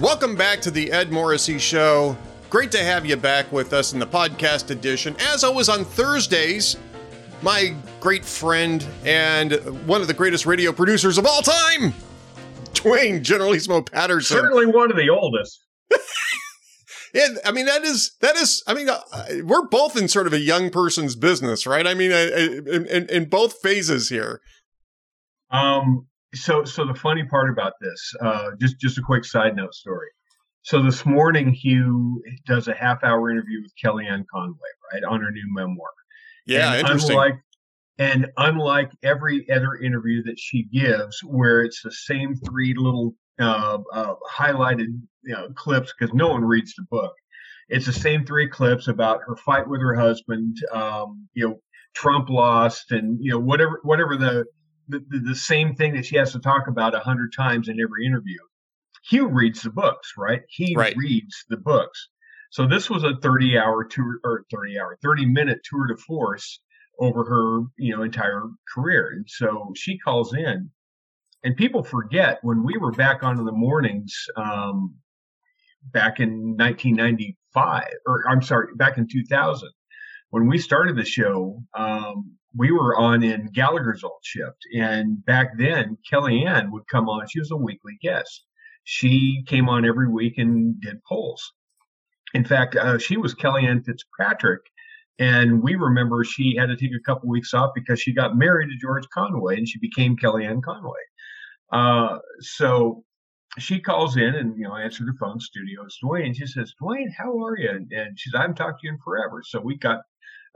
Welcome back to the Ed Morrissey Show. Great to have you back with us in the podcast edition. As always on Thursdays, my great friend and one of the greatest radio producers of all time, Duane Generalissimo Patterson. Certainly one of the oldest. Yeah, I mean that is that is. I mean, uh, we're both in sort of a young person's business, right? I mean, uh, in, in, in both phases here. Um. So, so the funny part about this, uh, just just a quick side note story. So this morning, Hugh does a half hour interview with Kellyanne Conway, right, on her new memoir. Yeah, and interesting. Unlike, and unlike every other interview that she gives, where it's the same three little uh, uh, highlighted you know, clips, because no one reads the book. It's the same three clips about her fight with her husband. Um, you know, Trump lost, and you know whatever whatever the the, the same thing that she has to talk about a hundred times in every interview. Hugh reads the books, right? He Right. reads the books. So this was a 30 hour tour or 30 hour, 30 minute tour de force over her, you know, entire career. And so she calls in and people forget when we were back on in the mornings, um, back in 1995 or I'm sorry, back in 2000, when we started the show, um, we were on in Gallagher's old shift. And back then, Kellyanne would come on. She was a weekly guest. She came on every week and did polls. In fact, uh, she was Kellyanne Fitzpatrick. And we remember she had to take a couple weeks off because she got married to George Conway and she became Kellyanne Conway. Uh, so she calls in and, you know, answered the phone studio. It's Duane. She says, Duane, how are you? And, and she says, I haven't talked to you in forever. So we got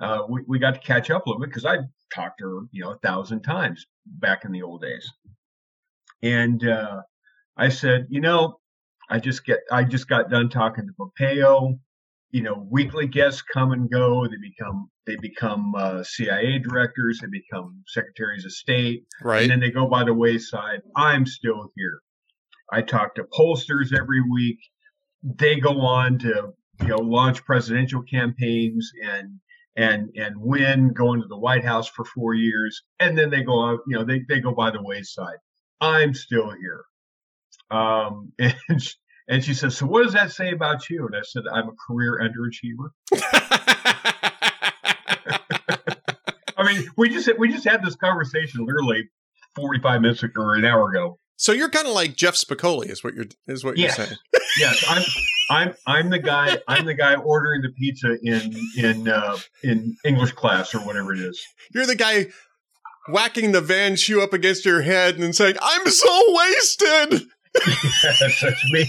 uh, we, we got to catch up a little bit because I talked to her, you know, a thousand times back in the old days. And uh, I said, you know, I just get I just got done talking to Pompeo. You know, weekly guests come and go. They become they become uh, CIA directors. They become secretaries of state, Right. and then they go by the wayside. I'm still here. I talk to pollsters every week. They go on to you know launch presidential campaigns and and and win, going to the White House for four years, and then they go out. You know they they go by the wayside. I'm still here. Um, and she, and she says, so what does that say about you? And I said, I'm a career underachiever. I mean, we just we just had this conversation literally 45 minutes ago or an hour ago. so you're kind of like Jeff Spicoli, is what you're is what Yes. you're saying. Yes, I'm I'm I'm the guy I'm the guy ordering the pizza in in uh, in English class or whatever it is. You're the guy whacking the van shoe up against your head and saying, "I'm so wasted." Yes, that's me.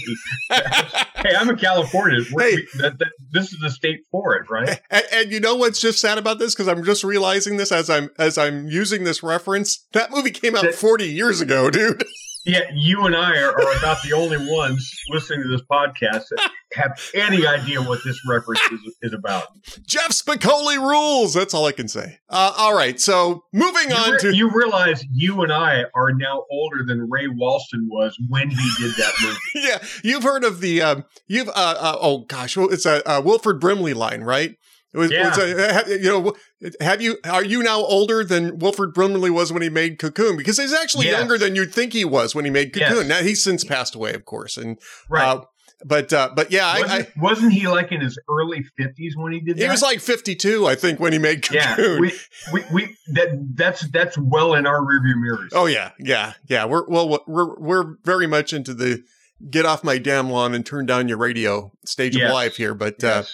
hey, I'm a Californian. We're- Hey. we- that, that, this is the state for it, right? And, and you know what's just sad about this? Because I'm just realizing this as I'm as I'm using this reference. That movie came out That- 40 years ago, dude. Yeah, you and I are, are about the only ones listening to this podcast that have any idea what this reference is, is about. Jeff Spicoli rules. That's all I can say. Uh, all right, so moving You, on re- to you realize you and I are now older than Ray Walston was when he did that movie. yeah, you've heard of the um, you've uh, uh oh gosh, it's a uh, Wilford Brimley line, right? Was, Yeah. it's a- you know, have you are you now older than Wilford Brimley was when he made Cocoon? Because he's actually Yes. younger than you'd think he was when he made Cocoon. Yes. Now he's since passed away, of course, and Right. uh, but uh, but yeah, I, I, wasn't, wasn't he like in his early 50s when he did that? he was like fifty two, I think, when he made Cocoon. yeah, we, we, we, that, that's, that's well in our rearview mirrors. Oh yeah, yeah, yeah. We're well, we're we're very much into the get off my damn lawn and turn down your radio stage Yes. of life here. But uh,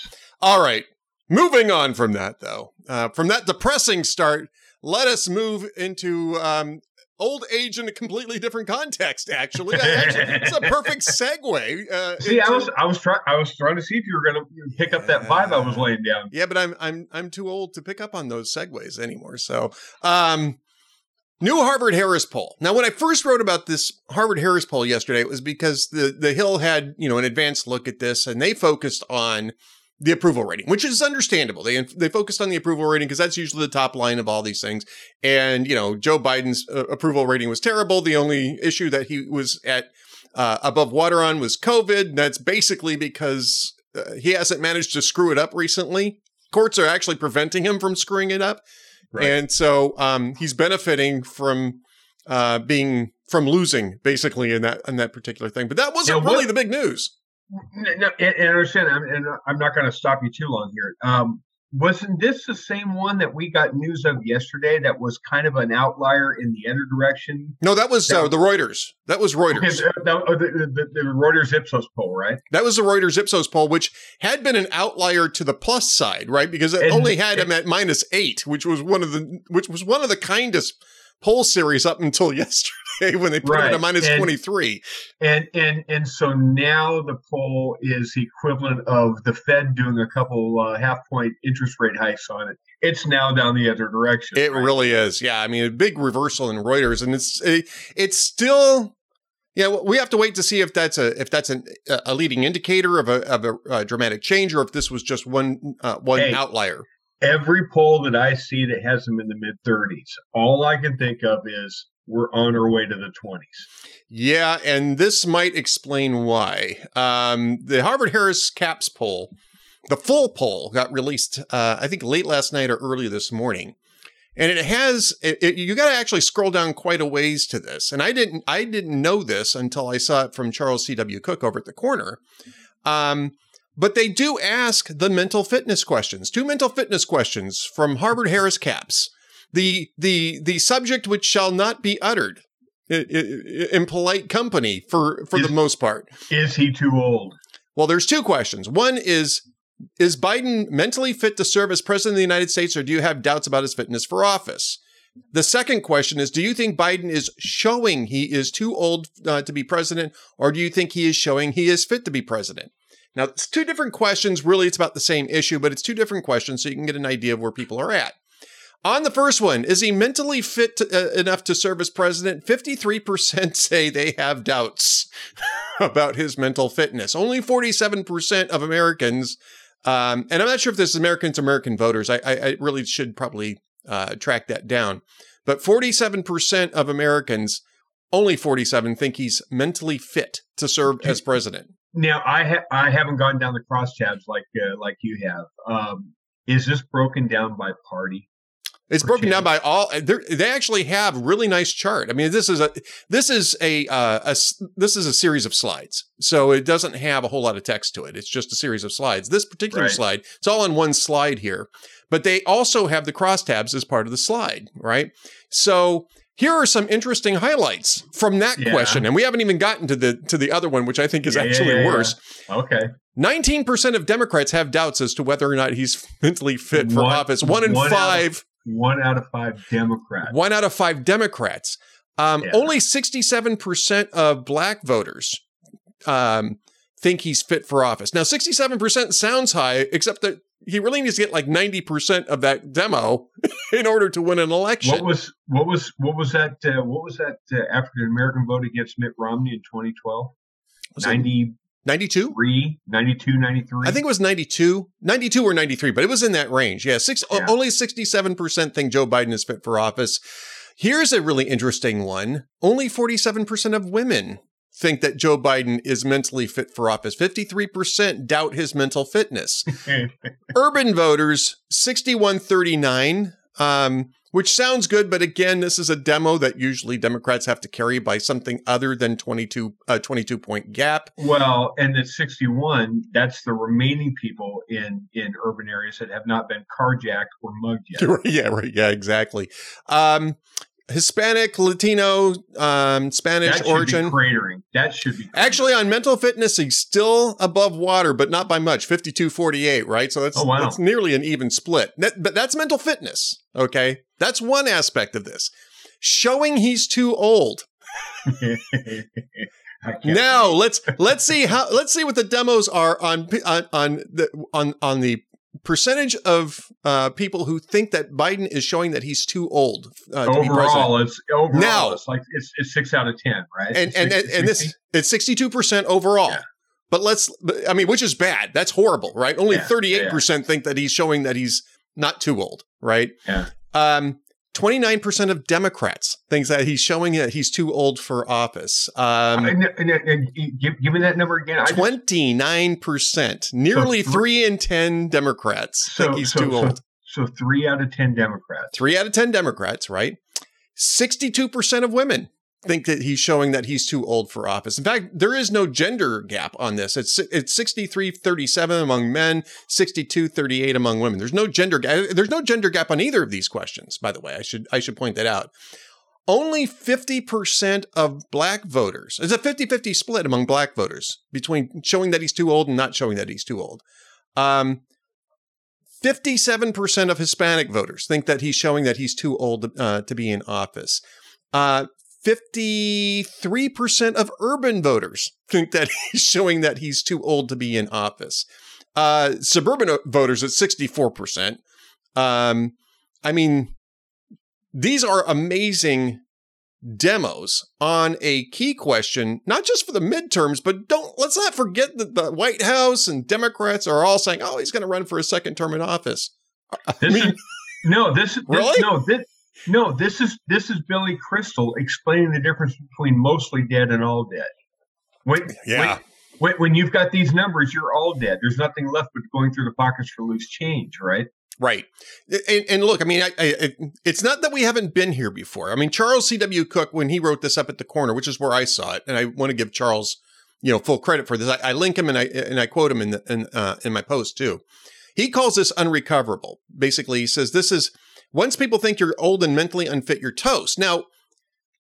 all right, moving on from that though, uh, from that depressing start, let us move into um, old age in a completely different context. Actually, actually it's a perfect segue. Uh, See, I was, I was trying, I was trying to see if you were going to pick up that vibe I was laying down. Yeah, but I'm I'm I'm too old to pick up on those segues anymore. So, um, new Harvard Harris poll. Now, when I first wrote about this Harvard Harris poll yesterday, it was because the the Hill had you know an advanced look at this, and they focused on the approval rating, which is understandable. They they focused on the approval rating because that's usually the top line of all these things. And you know, Joe Biden's uh, approval rating was terrible. The only issue that he was at uh, above water on was COVID. That's basically because uh, he hasn't managed to screw it up recently. Courts are actually preventing him from screwing it up. Right. And so um, he's benefiting from uh, being from losing basically in that in that particular thing. But that wasn't what- really the big news. No, and, and understand, I'm, and I'm not going to stop you too long here. Um, wasn't this the same one that we got news of yesterday? That was kind of an outlier in the other direction. No, that was uh, the Reuters. That was Reuters. the, the, the, the, the Reuters Ipsos poll, right? That was the Reuters Ipsos poll, which had been an outlier to the plus side, right? Because it And- only had him at minus eight, which was one of the which was one of the kindest poll series up until yesterday when they put it Right. at minus And- twenty three. And and and so now the poll is the equivalent of the Fed doing a couple uh, half point interest rate hikes on it. It's now down the other direction. It right? really is. Yeah, I mean, a big reversal in Reuters, and it's it, it's still. Yeah, we have to wait to see if that's a if that's an, a leading indicator of a of a, uh dramatic change, or if this was just one uh, one Hey. outlier. every poll that I see that has them in the mid 30s, all I can think of is we're on our way to the 20s. Yeah, and this might explain why. Um, the Harvard Harris Caps poll, the full poll, got released, uh, I think, late last night or early this morning, and it has. It, it- you got to actually scroll down quite a ways to this, and I didn't. I didn't know this until I saw it from Charles C. W. Cooke over at the corner. Um, but they do ask the mental fitness questions. Two mental fitness questions from Harvard Harris Caps. The the the subject which shall not be uttered in polite company for for the most part. Is he too old? Well, there's two questions. One is is Biden mentally fit to serve as president of the United States or do you have doubts about his fitness for office? The second question is do you think Biden is showing he is too old uh, to be president or do you think he is showing he is fit to be president? Now, it's two different questions. Really, it's about the same issue, but it's two different questions so you can get an idea of where people are at. On the first one, is he mentally fit to, uh, enough to serve as president? 53% say they have doubts about his mental fitness. Only 47% of Americans, um, and I'm not sure if this is Americans, American voters. I, I, I really should probably uh, track that down. But 47% of Americans, only 47, think he's mentally fit to serve as president. Now I ha- I haven't gone down the crosstabs like uh, like you have. Um, is this broken down by party? It's broken down by all. they're- actually have really nice chart. I mean, this is a this is a, uh, a this is a series of slides, so it doesn't have a whole lot of text to it. It's just a series of slides. This particular Right. slide, it's all on one slide here, but they also have the crosstabs as part of the slide, right? So here are some interesting highlights from that Yeah. question, and we haven't even gotten to the to the other one, which I think is Yeah, actually yeah, worse. Okay. 19% of Democrats have doubts as to whether or not he's mentally fit for One- office. One in one five. One out of five Democrats. One out of five Democrats. Um, yeah. Only 67% of black voters um, think he's fit for office. Now, 67% sounds high, except that he really needs to get like 90% of that demo in order to win an election. What was what was what was that uh, what was that uh, African American vote against Mitt Romney in 2012? 90 92? Three, 92, 93. I think it was 92, 92 or 93, but it was in that range. Yeah, six, yeah. only 67% think Joe Biden is fit for office. Here's a really interesting one. Only 47% of women think that Joe Biden is mentally fit for office. 53% doubt his mental fitness. Urban voters, 6139 um, which sounds good, but again, this is a demo that usually Democrats have to carry by something other than 22, uh, 22 point gap. Well, and the 61, that's the remaining people in in urban areas that have not been carjacked or mugged yet. Yeah, right. Yeah, exactly. Um, Hispanic, Latino, um, Spanish That origin. be cratering. That should be cratering. Actually, on mental fitness, he's still above water, but not by much 52 48, right? So that's, Oh, wow. that's nearly an even split. That, but that's mental fitness, okay? That's one aspect of this. Showing he's too old. Now let's let's see how let's see what the demos are on on on the on on the percentage of uh, people who think that Biden is showing that he's too old uh, to be president. overall, it's overall Now- it's like it's, it's six out of ten, right? and and and, and this it's sixty two percent overall. Yeah. But let's, I mean, which is bad. That's horrible, right? Only thirty eight percent think that he's showing that he's not too old, right? Yeah. Um, twenty nine percent of Democrats thinks that he's showing that he's too old for office. Um, and, and, and give, give me that number again. I just- Twenty nine percent, nearly thr- three in ten Democrats so, think he's so, too so- old. So three out of ten Democrats. Three out of ten Democrats, right? Sixty two percent of women think that he's showing that he's too old for office. In fact, there is no gender gap on this. It's it's 63-37 among men, 62-38 among women. There's no gender gap. There's no gender gap on either of these questions, by the way. I should I should point that out. Only 50% of black voters. It's a 50-50 split among black voters between showing that he's too old and not showing that he's too old. Um 57% of Hispanic voters think that he's showing that he's too old uh, to be in office. Uh, 53% of urban voters think that he's showing that he's too old to be in office. Uh, suburban voters at 64%. Um, I mean, these are amazing demos on a key question, not just for the midterms, but don't let's not forget that the White House and Democrats are all saying, "Oh, he's going to run for a second term in office." I this mean, is, no, this, this really no this no this is this is Billy Crystal explaining the difference between mostly dead and all dead. When, yeah. When, when you've got these numbers, you're all dead. There's nothing left but going through the pockets for loose change, right? Right. And, and, look, I mean, I, I, it's not that we haven't been here before. I mean, Charles C.W. Cooke, when he wrote this up at the corner, which is where I saw it, and I want to give Charles, you know, full credit for this. I, I link him and I and I quote him in the, in, uh, in my post too. He calls this unrecoverable. Basically, he says this is once people think you're old and mentally unfit, you're toast. Now,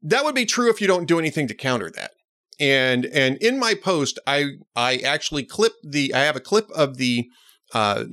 that would be true if you don't do anything to counter that. And and in my post, I I actually clip the I have a clip of the uh,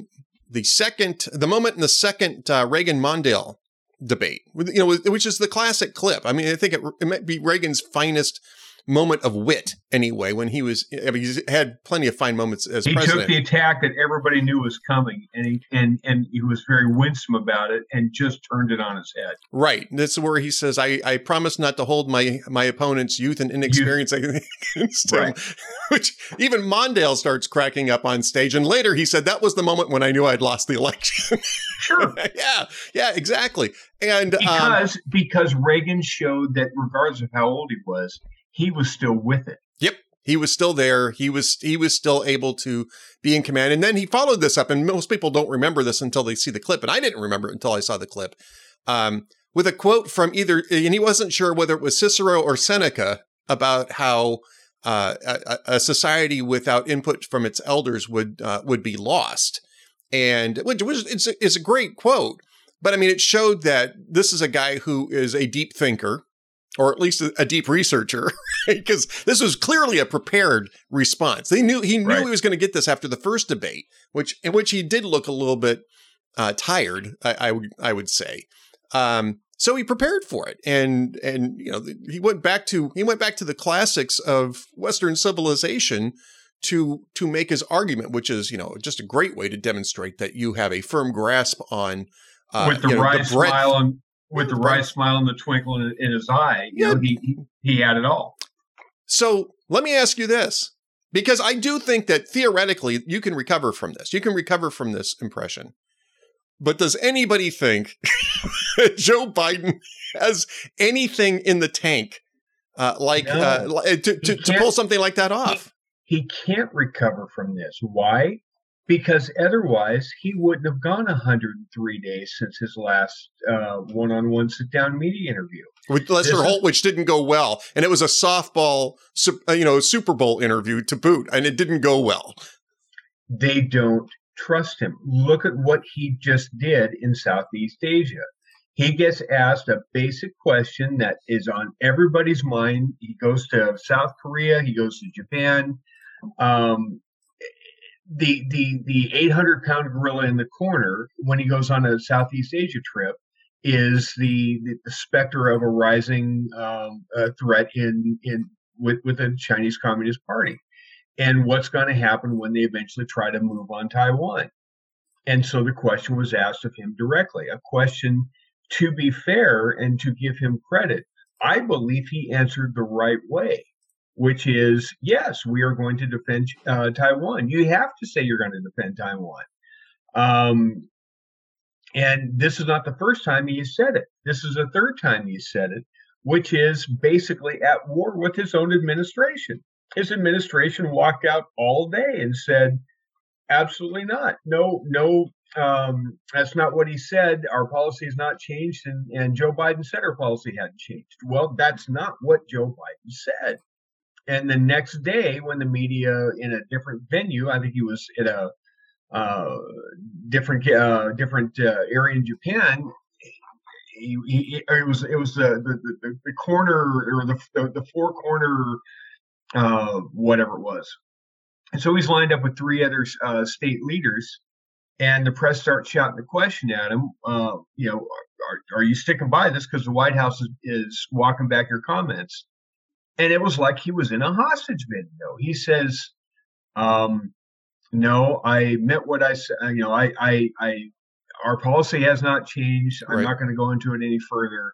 the second, the moment in the second uh, Reagan Mondale debate, you know, which is the classic clip. I mean, I think it, it might be Reagan's finest moment of wit anyway when he was I mean, he had plenty of fine moments as he president. took the attack that everybody knew was coming and he and and he was very winsome about it and just turned it on his head. Right. That's where he says i i promise not to hold my my opponent's youth and inexperience youth. against him. Right. which even mondale starts cracking up on stage. And later he said that was the moment when i knew i'd lost the election. Sure. Yeah. Yeah exactly. And because um, because reagan showed that regardless of how old he was he was still with it. Yep. He was still there. He was he was still able to be in command. And then he followed this up, and most people don't remember this until they see the clip. And I didn't remember it until I saw the clip. Um, with a quote from either, and he wasn't sure whether it was Cicero or Seneca about how uh, a, a, society without input from its elders would uh, would be lost, and which was it's a, it's a great quote. But I mean, it showed that this is a guy who is a deep thinker or at least a, a deep researcher, because this was clearly a prepared response. They knew he knew right. he was going to get this after the first debate, which in which he did look a little bit uh, tired. I, I, would I would say. Um, so he prepared for it, and and you know he went back to he went back to the classics of Western civilization to to make his argument, which is you know just a great way to demonstrate that you have a firm grasp on uh, with the you know, right the smile and with the right smile and the twinkle in, in his eye. You yeah. know, he, he had it all. So let me ask you this, because I do think that theoretically you can recover from this. You can recover from this impression. But does anybody think Joe Biden has anything in the tank uh, like no. uh, to, to, to, pull something like that off? He, he can't recover from this. Why? Because otherwise he wouldn't have gone 103 days since his last uh, one-on-one sit-down media interview with Lester Holt, which didn't go well, and it was a softball, uh, you know, Super Bowl interview to boot, and it didn't go well. They don't trust him. Look at what he just did in Southeast Asia. He gets asked a basic question that is on everybody's mind. He goes to South Korea, he goes to Japan. Um, the the the 800 pound gorilla in the corner when he goes on a Southeast Asia trip is the the, the specter of a rising um, uh, threat in in with with the Chinese Communist Party, and what's going to happen when they eventually try to move on Taiwan. And so the question was asked of him directly, a question to be fair and to give him credit. I believe he answered the right way which is yes, we are going to defend uh, Taiwan. You have to say you're going to defend Taiwan. Um, and this is not the first time he said it. This is the third time he said it, which is basically at war with his own administration. His administration walked out all day and said, absolutely not. No, no um, that's not what he said. Our policy has not changed, and, and Joe Biden said our policy hadn't changed. Well, that's not what Joe Biden said. And the next day, when the media in a different venue, I think he was at a uh, different uh, different uh, area in Japan. He, he, it was it was the the, the, corner or the the, the four corner uh, whatever it was. And so he's lined up with three other uh, state leaders, and the press starts shouting the question at him. Uh, you know, are, are you sticking by this because the White House is, is walking back your comments? And it was like he was in a hostage video. He says, um, "No, I meant what I said. You know, I, I, I, our policy has not changed. I'm right. not going to go into it any further."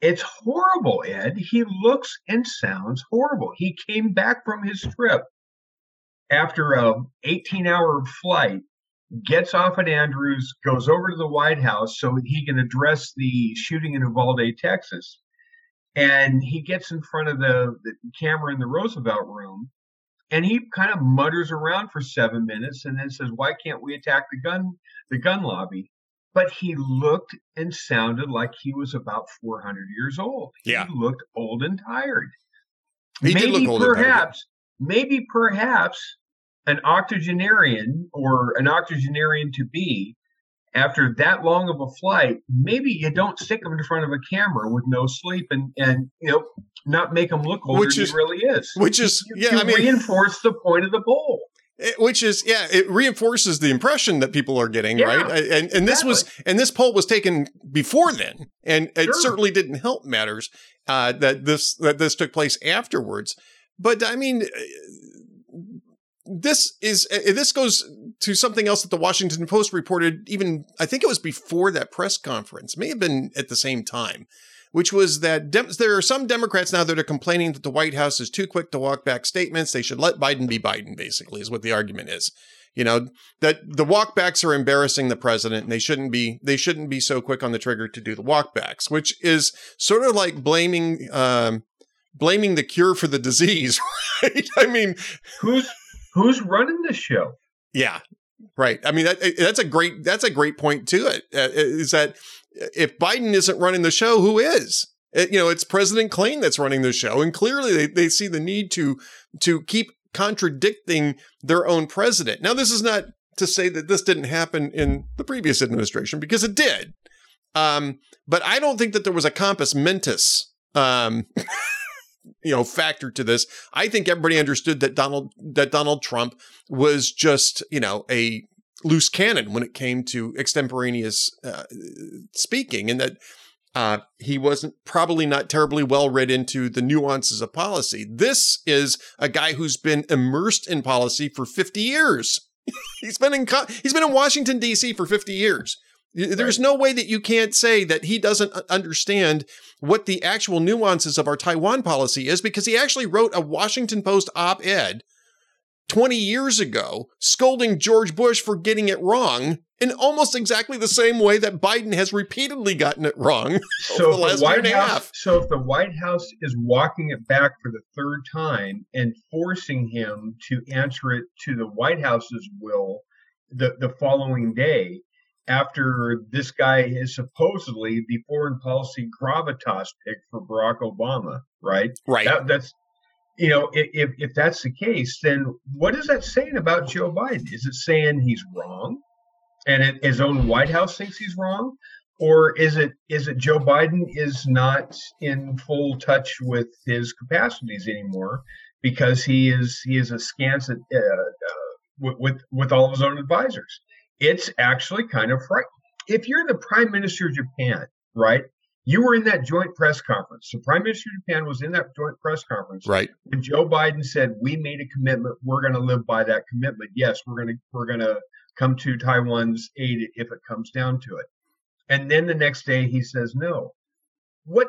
It's horrible, Ed. He looks and sounds horrible. He came back from his trip after a 18 hour flight gets off at Andrews, goes over to the White House so he can address the shooting in Uvalde, Texas. And he gets in front of the, the camera in the Roosevelt room and he kind of mutters around for seven minutes and then says, Why can't we attack the gun the gun lobby? But he looked and sounded like he was about 400 years old. Yeah. He looked old and tired. He maybe perhaps, maybe perhaps an octogenarian or an octogenarian to be after that long of a flight, maybe you don't stick them in front of a camera with no sleep and and you know not make them look older which is, than he really is. Which is you, yeah, you I mean, reinforce the point of the bowl. It, which is yeah, it reinforces the impression that people are getting yeah, right, and and this was and this poll was taken before then, and it sure. certainly didn't help matters uh, that this that this took place afterwards. But I mean, this is uh, this goes to something else that the Washington Post reported even I think it was before that press conference may have been at the same time which was that de- there are some Democrats now that are complaining that the White House is too quick to walk back statements. They should let Biden be Biden basically is what the argument is. You know that the walkbacks are embarrassing the president and they shouldn't be they shouldn't be so quick on the trigger to do the walkbacks which is sort of like blaming um, blaming the cure for the disease right? I mean who's who's running the show? Yeah, right. I mean, that, that's a great that's a great point to it. Uh, is that if Biden isn't running the show, who is? It, you know, it's President Klain that's running the show, and clearly they, they see the need to to keep contradicting their own president. Now, this is not to say that this didn't happen in the previous administration because it did. Um, but I don't think that there was a compos mentis um, you know factor to this. I think everybody understood that Donald that Donald Trump was just you know a loose cannon when it came to extemporaneous uh, speaking, and that uh, he wasn't probably not terribly well read into the nuances of policy. This is a guy who's been immersed in policy for 50 years. he's been in he's been in Washington D.C. for 50 years. There's right. no way that you can't say that he doesn't understand what the actual nuances of our Taiwan policy is because he actually wrote a Washington Post op ed 20 years ago scolding George Bush for getting it wrong in almost exactly the same way that Biden has repeatedly gotten it wrong so over the last the year and House, a half. So if the White House is walking it back for the third time and forcing him to answer it to the White House's will the, the following day, after this guy is supposedly the foreign policy gravitas pick for Barack Obama, right? Right. That, that's you know, if if that's the case, then what is that saying about Joe Biden? Is it saying he's wrong, and it, his own White House thinks he's wrong, or is it is it Joe Biden is not in full touch with his capacities anymore because he is he is askance at, uh, uh, with with all of his own advisors? It's actually kind of frightening. If you're the prime minister of Japan, right? You were in that joint press conference. The prime minister of Japan was in that joint press conference. Right. When Joe Biden said, "We made a commitment. We're going to live by that commitment. Yes, we're going to we're going to come to Taiwan's aid if it comes down to it." And then the next day he says, "No." What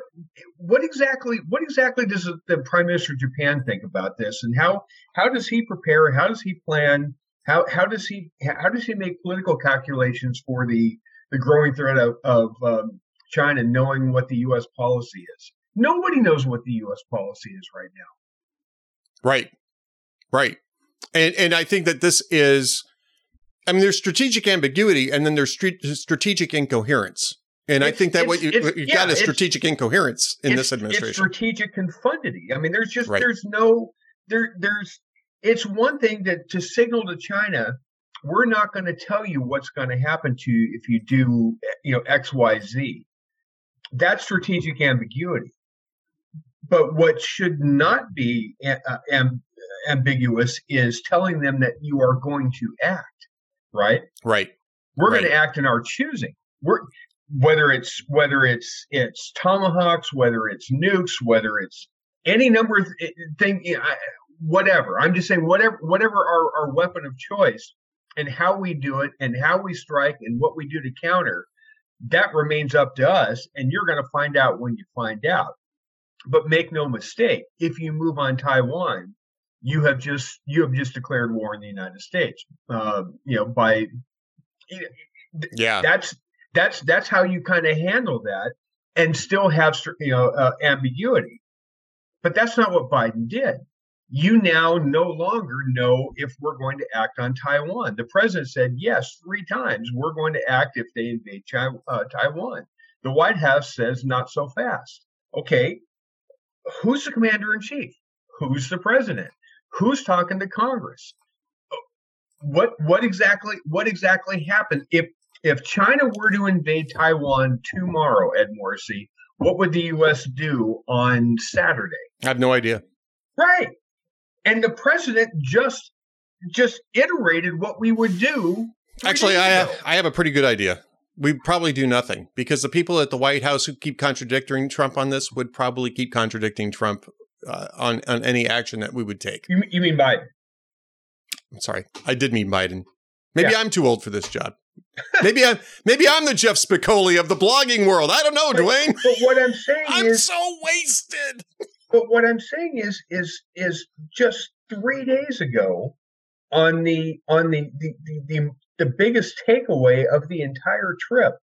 what exactly what exactly does the prime minister of Japan think about this, and how how does he prepare? How does he plan? How how does he how does he make political calculations for the the growing threat of, of um, China, knowing what the U.S. policy is? Nobody knows what the U.S. policy is right now. Right, right, and and I think that this is I mean, there's strategic ambiguity, and then there's strategic incoherence. And it's, I think that what you you yeah, got is strategic incoherence in this administration. It's strategic confundity. I mean, there's just right. there's no there there's it's one thing to to signal to China, we're not going to tell you what's going to happen to you if you do you know X Y Z. That's strategic ambiguity. But what should not be uh, amb- ambiguous is telling them that you are going to act. Right. Right. We're right. going to act in our choosing. We're whether it's whether it's it's tomahawks, whether it's nukes, whether it's any number of eh, things, whatever. I'm just saying whatever whatever our, our weapon of choice and how we do it and how we strike and what we do to counter, that remains up to us. And you're going to find out when you find out. But make no mistake, if you move on Taiwan, you have just you have just declared war on the United States. Uh, you know by yeah that's that's that's how you kind of handle that and still have you know uh, ambiguity. But that's not what Biden did. You now no longer know if we're going to act on Taiwan. The president said yes three times. We're going to act if they invade China, uh, Taiwan. The White House says not so fast. Okay, who's the commander in chief? Who's the president? Who's talking to Congress? What what exactly what exactly happened if if China were to invade Taiwan tomorrow, Ed Morrissey, what would the U.S. do on Saturday? I have no idea. Right, and the president just just iterated what we would do. Actually, I have, I have a pretty good idea. We probably do nothing because the people at the White House who keep contradicting Trump on this would probably keep contradicting Trump uh, on on any action that we would take. You, you mean Biden? I'm sorry, I did mean Biden. Maybe yeah. I'm too old for this job. maybe I'm maybe I'm the Jeff Spicoli of the blogging world. I don't know, Duane. But what I'm saying is I'm is so wasted. But what I'm saying is is is just three days ago on the on the the, the, the, the biggest takeaway of the entire trip,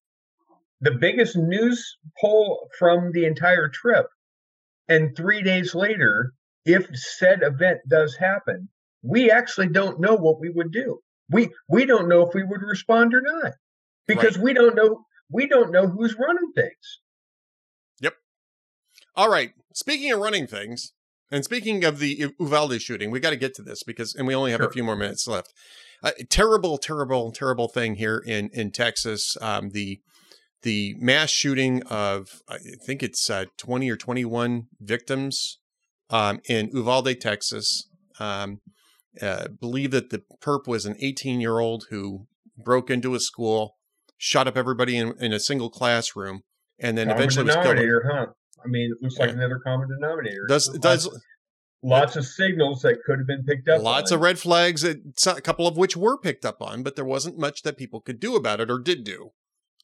the biggest news poll from the entire trip, and three days later, if said event does happen, we actually don't know what we would do we we don't know if we would respond or not because right. we don't know we don't know who's running things. Yep. All right. Speaking of running things, and speaking of the Uvalde shooting, we got to get to this because, and we only have sure. a few more minutes left. Uh, terrible, terrible, terrible thing here in in Texas. Um, the the mass shooting of I think it's uh, twenty or twenty one victims um, in Uvalde, Texas. Um, uh, believe that the perp was an 18 year old who broke into a school, shot up everybody in, in a single classroom, and then was killed. huh? I mean, it looks like yeah. another common denominator. Does does lots, lots of signals that could have been picked up. Lots on. of red flags, a couple of which were picked up on, but there wasn't much that people could do about it or did do.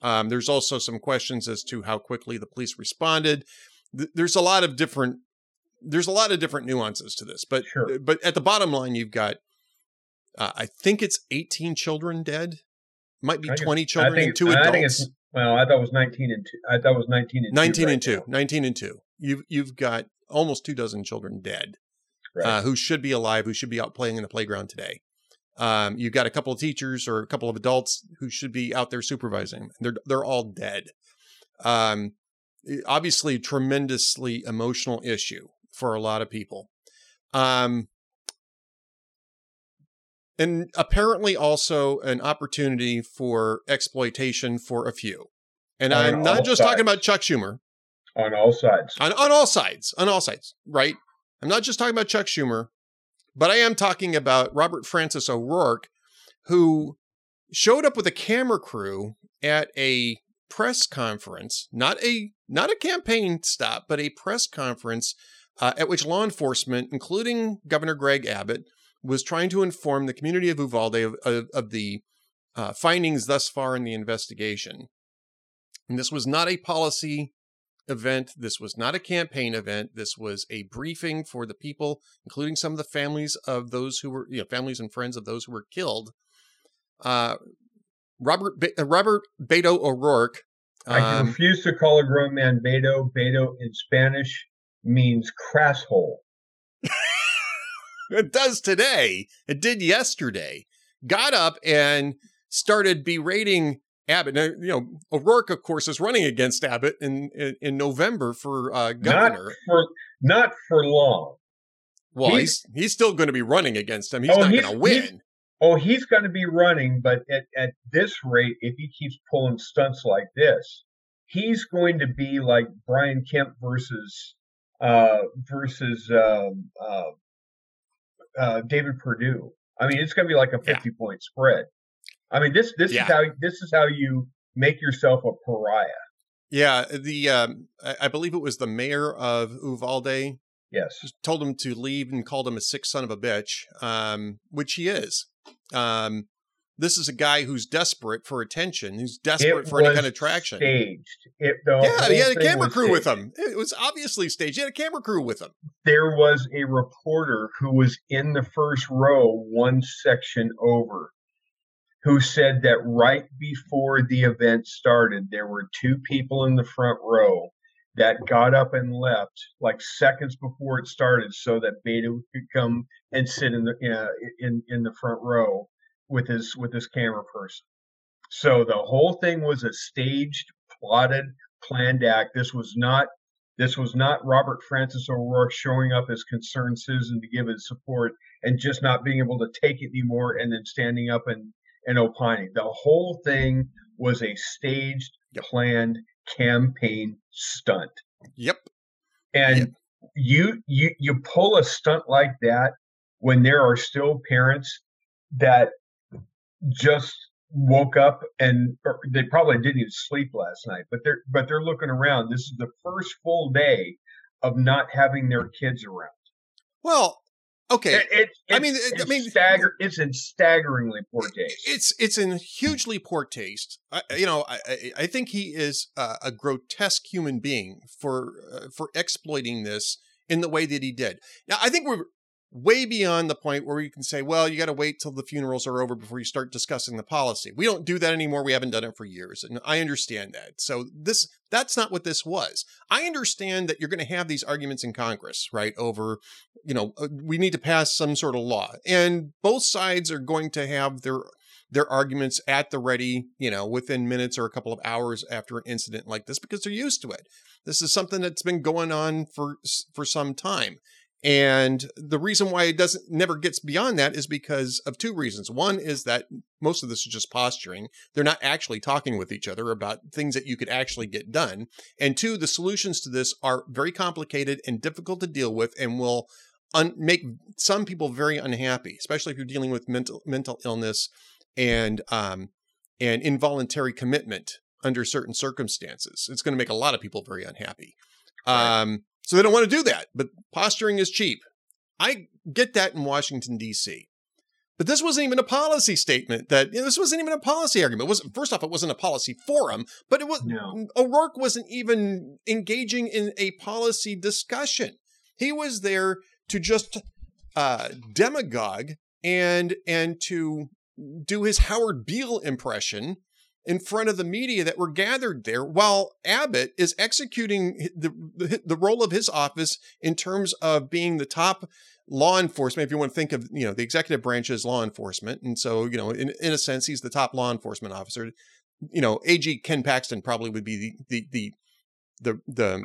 Um, there's also some questions as to how quickly the police responded. Th- there's a lot of different there's a lot of different nuances to this, but sure. but at the bottom line, you've got uh, I think it's 18 children dead. Might be 20 children and two adults. I think it's well, I thought it was 19 and two. I thought it was 19 and 19 two and two. 19 and two. You've you've got almost two dozen children dead, right. uh, who should be alive, who should be out playing in the playground today. Um, you've got a couple of teachers or a couple of adults who should be out there supervising. They're they're all dead. Um, obviously, tremendously emotional issue for a lot of people. Um, and apparently also an opportunity for exploitation for a few. And on I'm not just sides. talking about Chuck Schumer. On all sides. On, on all sides. On all sides, right? I'm not just talking about Chuck Schumer, but I am talking about Robert Francis O'Rourke, who showed up with a camera crew at a press conference, not a not a campaign stop, but a press conference uh, at which law enforcement, including Governor Greg Abbott, was trying to inform the community of Uvalde of, of, of the uh, findings thus far in the investigation. And this was not a policy event. This was not a campaign event. This was a briefing for the people, including some of the families of those who were, you know, families and friends of those who were killed. Uh, Robert Be- uh, Robert Beto O'Rourke. Um, I refuse to call a grown man Beto. Beto in Spanish means crasshole. It does today. It did yesterday. got up and started berating Abbott. Now, you know, O'Rourke, of course, is running against Abbott in in, in November for uh, governor. Not for not for long. Well, he's he's, he's still going to be running against him. He's oh, not going to win. Oh, he's going to be running, but at, at this rate, if he keeps pulling stunts like this, he's going to be like Brian Kemp versus uh, versus um, uh, uh, David Perdue. I mean, it's going to be like a fifty yeah. point spread. I mean, this this yeah. is how this is how you make yourself a pariah. Yeah, the um, I, I believe it was the mayor of Uvalde. Yes, told him to leave and called him a sick son of a bitch, um, which he is. Um, this is a guy who's desperate for attention, who's desperate it for any kind of traction. Staged. It, yeah, he had a camera crew staged. with him. It was obviously staged. He had a camera crew with him. There was a reporter who was in the first row, one section over, who said that right before the event started, there were two people in the front row that got up and left like seconds before it started so that Beto could come and sit in the uh, in in the front row with his with his camera person. So the whole thing was a staged, plotted, planned act. This was not this was not Robert Francis O'Rourke showing up as concerned citizen to give his support and just not being able to take it anymore and then standing up and, and opining. The whole thing was a staged, planned campaign stunt. Yep. And yep. you you you pull a stunt like that when there are still parents that just woke up and they probably didn't even sleep last night, but they're but they're looking around. This is the first full day of not having their kids around. Well, Okay, it, it, I mean, it, I mean, stagger. It's in staggeringly poor taste. It's it's in hugely poor taste. I, you know, I I think he is uh, a grotesque human being for uh, for exploiting this in the way that he did. Now, I think we're way beyond the point where you can say, well, you got to wait till the funerals are over before you start discussing the policy. We don't do that anymore. We haven't done it for years. And I understand that. So this, that's not what this was. I understand that you're going to have these arguments in Congress, right? Over, you know, uh, we need to pass some sort of law and both sides are going to have their, their arguments at the ready, you know, within minutes or a couple of hours after an incident like this because they're used to it. This is something that's been going on for for some time. And the reason why it doesn't never gets beyond that is because of two reasons. One is that most of this is just posturing. They're not actually talking with each other about things that you could actually get done. And two, the solutions to this are very complicated and difficult to deal with and will un- make some people very unhappy, especially if you're dealing with mental mental illness and um, and involuntary commitment under certain circumstances. It's going to make a lot of people very unhappy. Um, so they don't want to do that, but posturing is cheap. I get that in Washington, D.C. But this wasn't even a policy statement that you know, this wasn't even a policy argument. It was first off, it wasn't a policy forum, but it was no. O'Rourke wasn't even engaging in a policy discussion. He was there to just uh, demagogue and and to do his Howard Beale impression in front of the media that were gathered there while Abbott is executing the, the, the, role of his office in terms of being the top law enforcement. If you want to think of, you know, the executive branch as law enforcement. And so, you know, in, in a sense, he's the top law enforcement officer. You know, AG Ken Paxton probably would be the, the, the, the the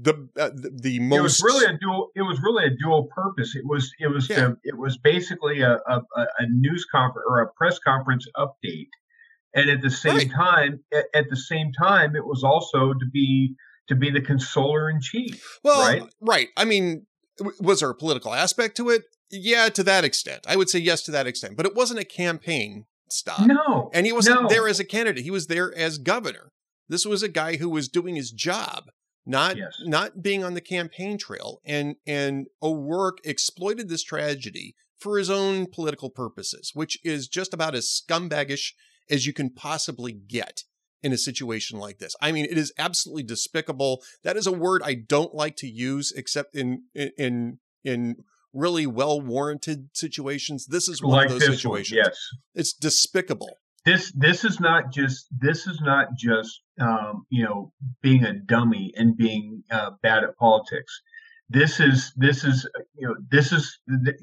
the uh, the, the most. It was really a dual. It was really a dual purpose. It was it was yeah. to, it was basically a, a, a news conference or a press conference update and at the same right. time at, at, the same time it was also to be to be the consoler in chief well right right i mean was there a political aspect to it yeah to that extent i would say yes to that extent but it wasn't a campaign stop no and he wasn't no. there as a candidate he was there as governor this was a guy who was doing his job not yes. not being on the campaign trail and and O'Rourke exploited this tragedy for his own political purposes which is just about as scumbaggish as you can possibly get in a situation like this. I mean, it is absolutely despicable. That is a word I don't like to use except in in in really well warranted situations. This is one like of those situations. One, yes, it's despicable. This this is not just this is not just um, you know being a dummy and being uh, bad at politics. This is this is you know this is the,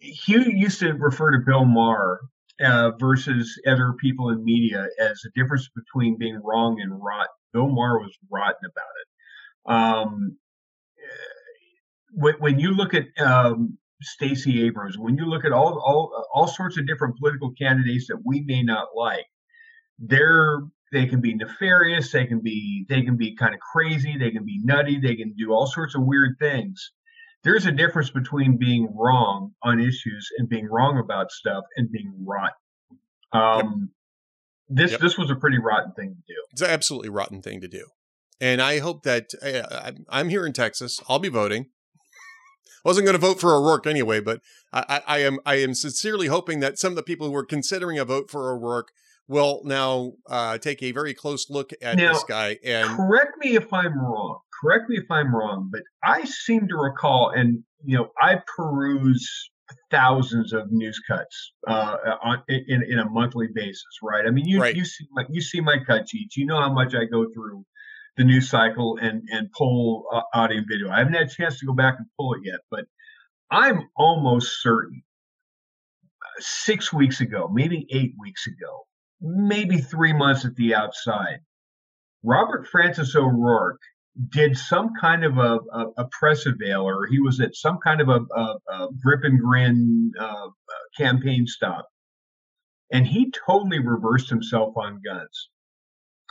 Hugh used to refer to Bill Maher uh, versus other people in media as a difference between being wrong and rotten. Bill Maher was rotten about it. Um, when, when you look at um, Stacey Abrams, when you look at all all all sorts of different political candidates that we may not like, they're they can be nefarious, they can be they can be kind of crazy, they can be nutty, they can do all sorts of weird things. There's a difference between being wrong on issues and being wrong about stuff and being rotten. Um, yep. This yep. this was a pretty rotten thing to do. It's an absolutely rotten thing to do, and I hope that uh, I'm here in Texas. I'll be voting wasn't going to vote for O'Rourke anyway, but I, I, am I am sincerely hoping that some of the people who were considering a vote for O'Rourke will now uh, take a very close look at now, this guy. And correct me if I'm wrong. Correct me if I'm wrong, but I seem to recall, and you know, I peruse thousands of news cuts uh, on in, in a monthly basis, right? I mean, you right. you see my you see my cut sheets. You know how much I go through the news cycle and and pull uh, audio and video. I haven't had a chance to go back and pull it yet, but I'm almost certain uh, six weeks ago, maybe eight weeks ago, maybe three months at the outside, Robert Francis O'Rourke did some kind of a, a, a press avail, or he was at some kind of a, a, a grip and grin uh, campaign stop, and he totally reversed himself on guns.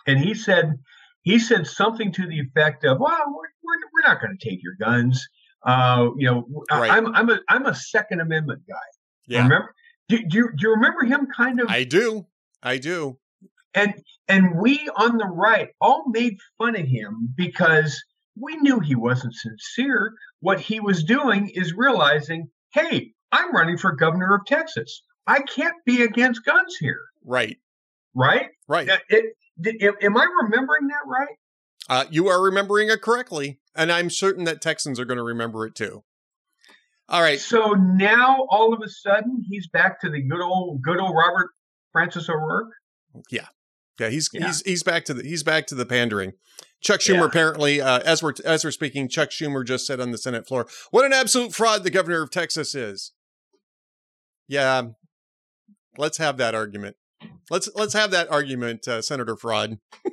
And he said he said something to the effect of, "Well, we're we're, we're not going to take your guns. Uh, you know, right. I'm I'm a I'm a Second Amendment guy. Yeah. Remember? Do, do, you, do you remember him? Kind of. I do. I do. And and we on the right all made fun of him because we knew he wasn't sincere. What he was doing is realizing, hey, I'm running for governor of Texas. I can't be against guns here. Right. Right. Right. It, am I remembering that right? Uh, you are remembering it correctly, and I'm certain that Texans are going to remember it too. All right. So now, all of a sudden, he's back to the good old, good old Robert Francis O'Rourke. Yeah, yeah. He's yeah. he's he's back to the he's back to the pandering. Chuck Schumer yeah. apparently, uh, as we're as we're speaking, Chuck Schumer just said on the Senate floor, "What an absolute fraud the governor of Texas is." Yeah, let's have that argument. Let's let's have that argument, uh, Senator Fraud.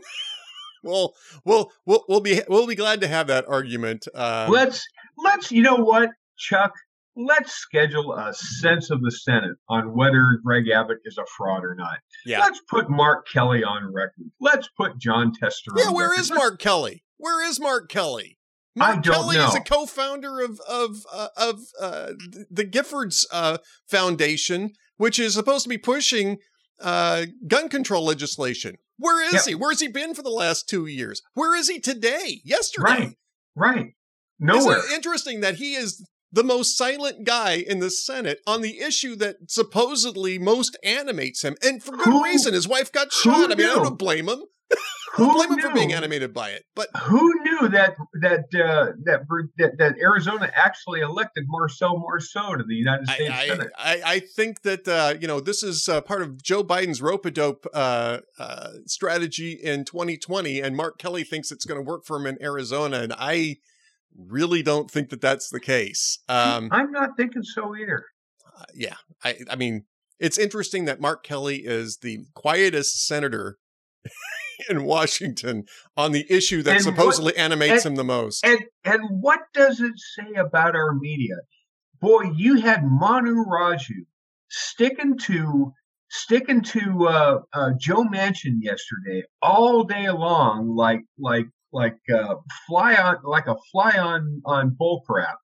we'll we'll we'll we'll be we'll be glad to have that argument. Um, let's let's you know what, Chuck. Let's schedule a sense of the Senate on whether Greg Abbott is a fraud or not. Yeah. Let's put Mark Kelly on record. Let's put Jon Tester. Yeah, where record. is Mark Kelly? Where is Mark Kelly? Mark Kelly know. is a co-founder of of uh, of uh, the Giffords uh, Foundation, which is supposed to be pushing uh, gun control legislation. Where is yep. he? Where's he been for the last two years? Where is he today? Yesterday? Right. Right. Nowhere. Isn't it interesting that he is the most silent guy in the Senate on the issue that supposedly most animates him, and for good who, reason. His wife got shot. I mean, I don't blame him. Who blame him for being animated by it? But who knew that that uh, that, that that Arizona actually elected Marcel Marceau to the United States I, Senate? I, I think that uh, you know this is uh, part of Joe Biden's rope a dope uh, uh, strategy in 2020, and Mark Kelly thinks it's going to work for him in Arizona, and I really don't think that that's the case. Um, I'm not thinking so either. Uh, yeah, I, I mean, it's interesting that Mark Kelly is the quietest senator in Washington on the issue that and supposedly what, animates and, him the most. And and what does it say about our media? Boy, you had Manu Raju sticking to sticking to uh, uh, Joe Manchin yesterday all day long, like like like uh, fly on like a fly on on bullcrap,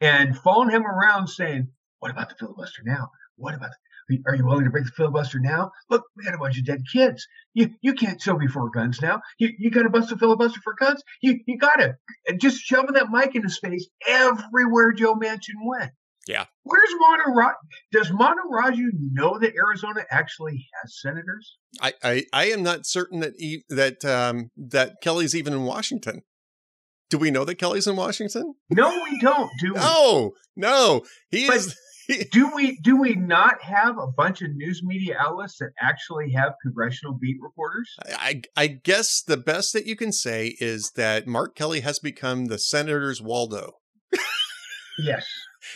and following him around saying, "What about the filibuster now? What about?" The- are you willing to break the filibuster now? Look, we got a bunch of dead kids. You you can't sue me for guns now. You you got to bust the filibuster for guns. You you got to just shoving that mic in his face everywhere Joe Manchin went. Yeah. Where's Raju? Does Manu Raju know that Arizona actually has senators? I, I, I am not certain that he, that um, that Kelly's even in Washington. Do we know that Kelly's in Washington? No, we don't. Do we? No, no. He but, is do we do we not have a bunch of news media outlets that actually have congressional beat reporters? I I guess the best that you can say is that Mark Kelly has become the senator's Waldo. yes.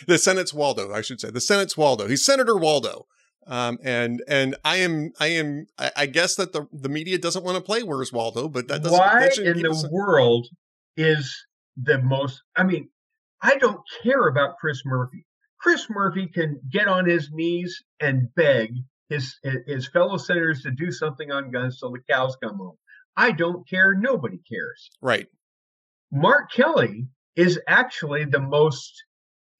The Senate's Waldo, I should say. The Senate's Waldo. He's Senator Waldo. Um, and and I am I am I, I guess that the the media doesn't want to play Where's Waldo, but that doesn't. Why that in the world is the most? I mean, I don't care about Chris Murphy. Chris Murphy can get on his knees and beg his his fellow senators to do something on guns till the cows come home. I don't care. Nobody cares. Right. Mark Kelly is actually the most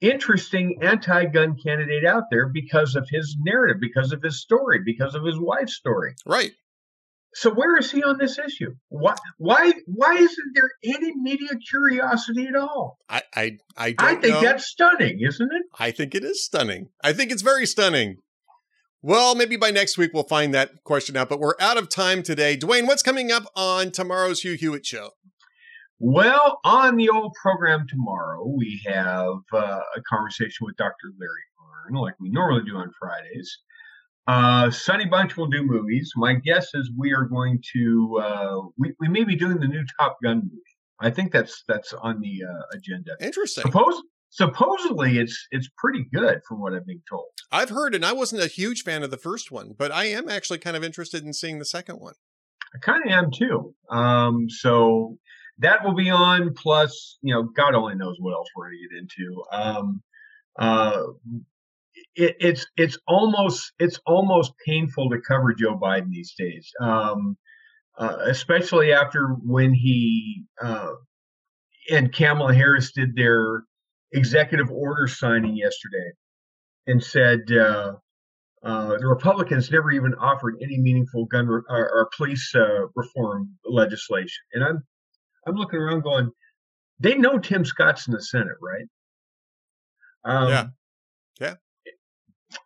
interesting anti-gun candidate out there because of his narrative, because of his story, because of his wife's story. Right. So where is he on this issue? Why why why isn't there any media curiosity at all? I I I, I think know. that's stunning, isn't it? I think it is stunning. I think it's very stunning. Well, maybe by next week we'll find that question out, but we're out of time today. Duane, what's coming up on tomorrow's Hugh Hewitt show? Well, on the old program tomorrow, we have uh, a conversation with Dr. Larry Arnn, like we normally do on Fridays. Uh, Sonny Bunch will do movies. My guess is we are going to uh, we, we may be doing the new Top Gun movie. I think that's that's on the uh, agenda. Interesting. Suppose supposedly it's it's pretty good from what I've been told. I've heard, and I wasn't a huge fan of the first one, but I am actually kind of interested in seeing the second one. I kind of am too. Um, so that will be on. Plus, you know, God only knows what else we're going to get into. Um, uh, it, it's it's almost it's almost painful to cover Joe Biden these days, um, uh, especially after when he uh, and Kamala Harris did their executive order signing yesterday, and said uh, uh, the Republicans never even offered any meaningful gun re- or, or, police uh, reform legislation. And I'm I'm looking around going, they know Tim Scott's in the Senate, right? Um, yeah. Yeah.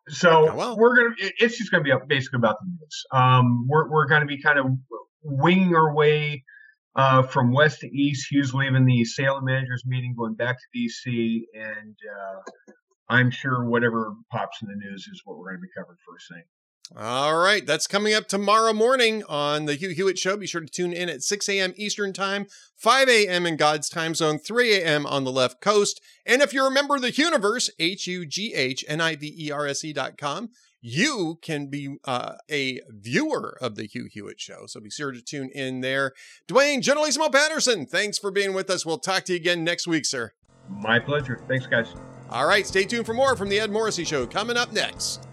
So well. we're gonna. It's just gonna be basically about the news. Um, we're we're gonna be kind of winging our way uh, from west to east. Hugh's leaving the Salem managers meeting, going back to DC, and uh, I'm sure whatever pops in the news is what we're going to be covering first thing. All right, that's coming up tomorrow morning on the Hugh Hewitt Show. Be sure to tune in at 6 a.m. Eastern Time, 5 a.m. in God's time zone, 3 a.m. on the left coast. And if you're a member of the Hughniverse, H U G H N I V E R S E dot com, you can be uh, a viewer of the Hugh Hewitt Show. So be sure to tune in there. Duane, Generalissimo Patterson, thanks for being with us. We'll talk to you again next week, sir. My pleasure. Thanks, guys. All right, stay tuned for more from the Ed Morrissey Show coming up next.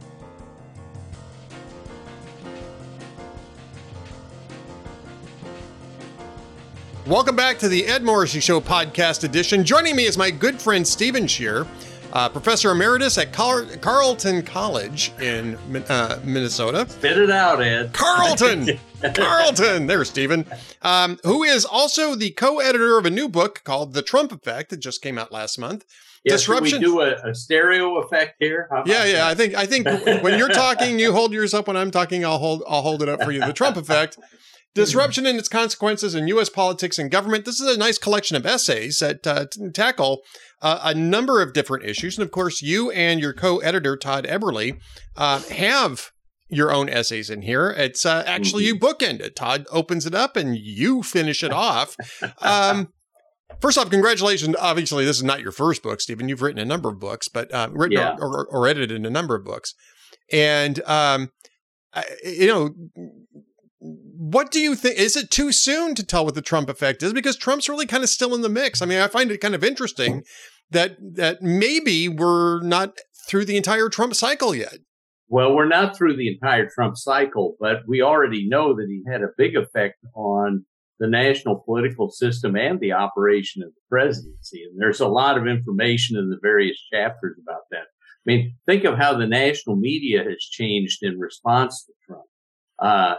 Welcome back to the Ed Morrissey Show podcast edition. Joining me is my good friend Steven Schier, uh, professor emeritus at Car- Carleton College in uh, Minnesota. Spit it out, Ed. Carleton! Carleton! There's Steven. Um, who is also the co editor of a new book called The Trump Effect that just came out last month. Yes, Disruption. we do a, a, stereo effect here? Yeah, yeah. That? I think I think when you're talking, you hold yours up. When I'm talking, I'll hold I'll hold it up for you. The Trump Effect Disruption and its consequences in U.S. politics and government. This is a nice collection of essays that uh, tackle uh, a number of different issues. And of course, you and your co editor, Todd Eberly, uh, have your own essays in here. It's uh, actually you bookend it. Todd opens it up and you finish it off. Um, First off, congratulations. Obviously, this is not your first book, Steven. You've written a number of books, but uh, written yeah. or, or, or, edited a number of books. And, um, I, you know, what do you think? Is it too soon to tell what the Trump effect is? Because Trump's really kind of still in the mix. I mean, I find it kind of interesting that that maybe we're not through the entire Trump cycle yet. Well, we're not through the entire Trump cycle, but we already know that he had a big effect on the national political system and the operation of the presidency. And there's a lot of information in the various chapters about that. I mean, think of how the national media has changed in response to Trump. Uh,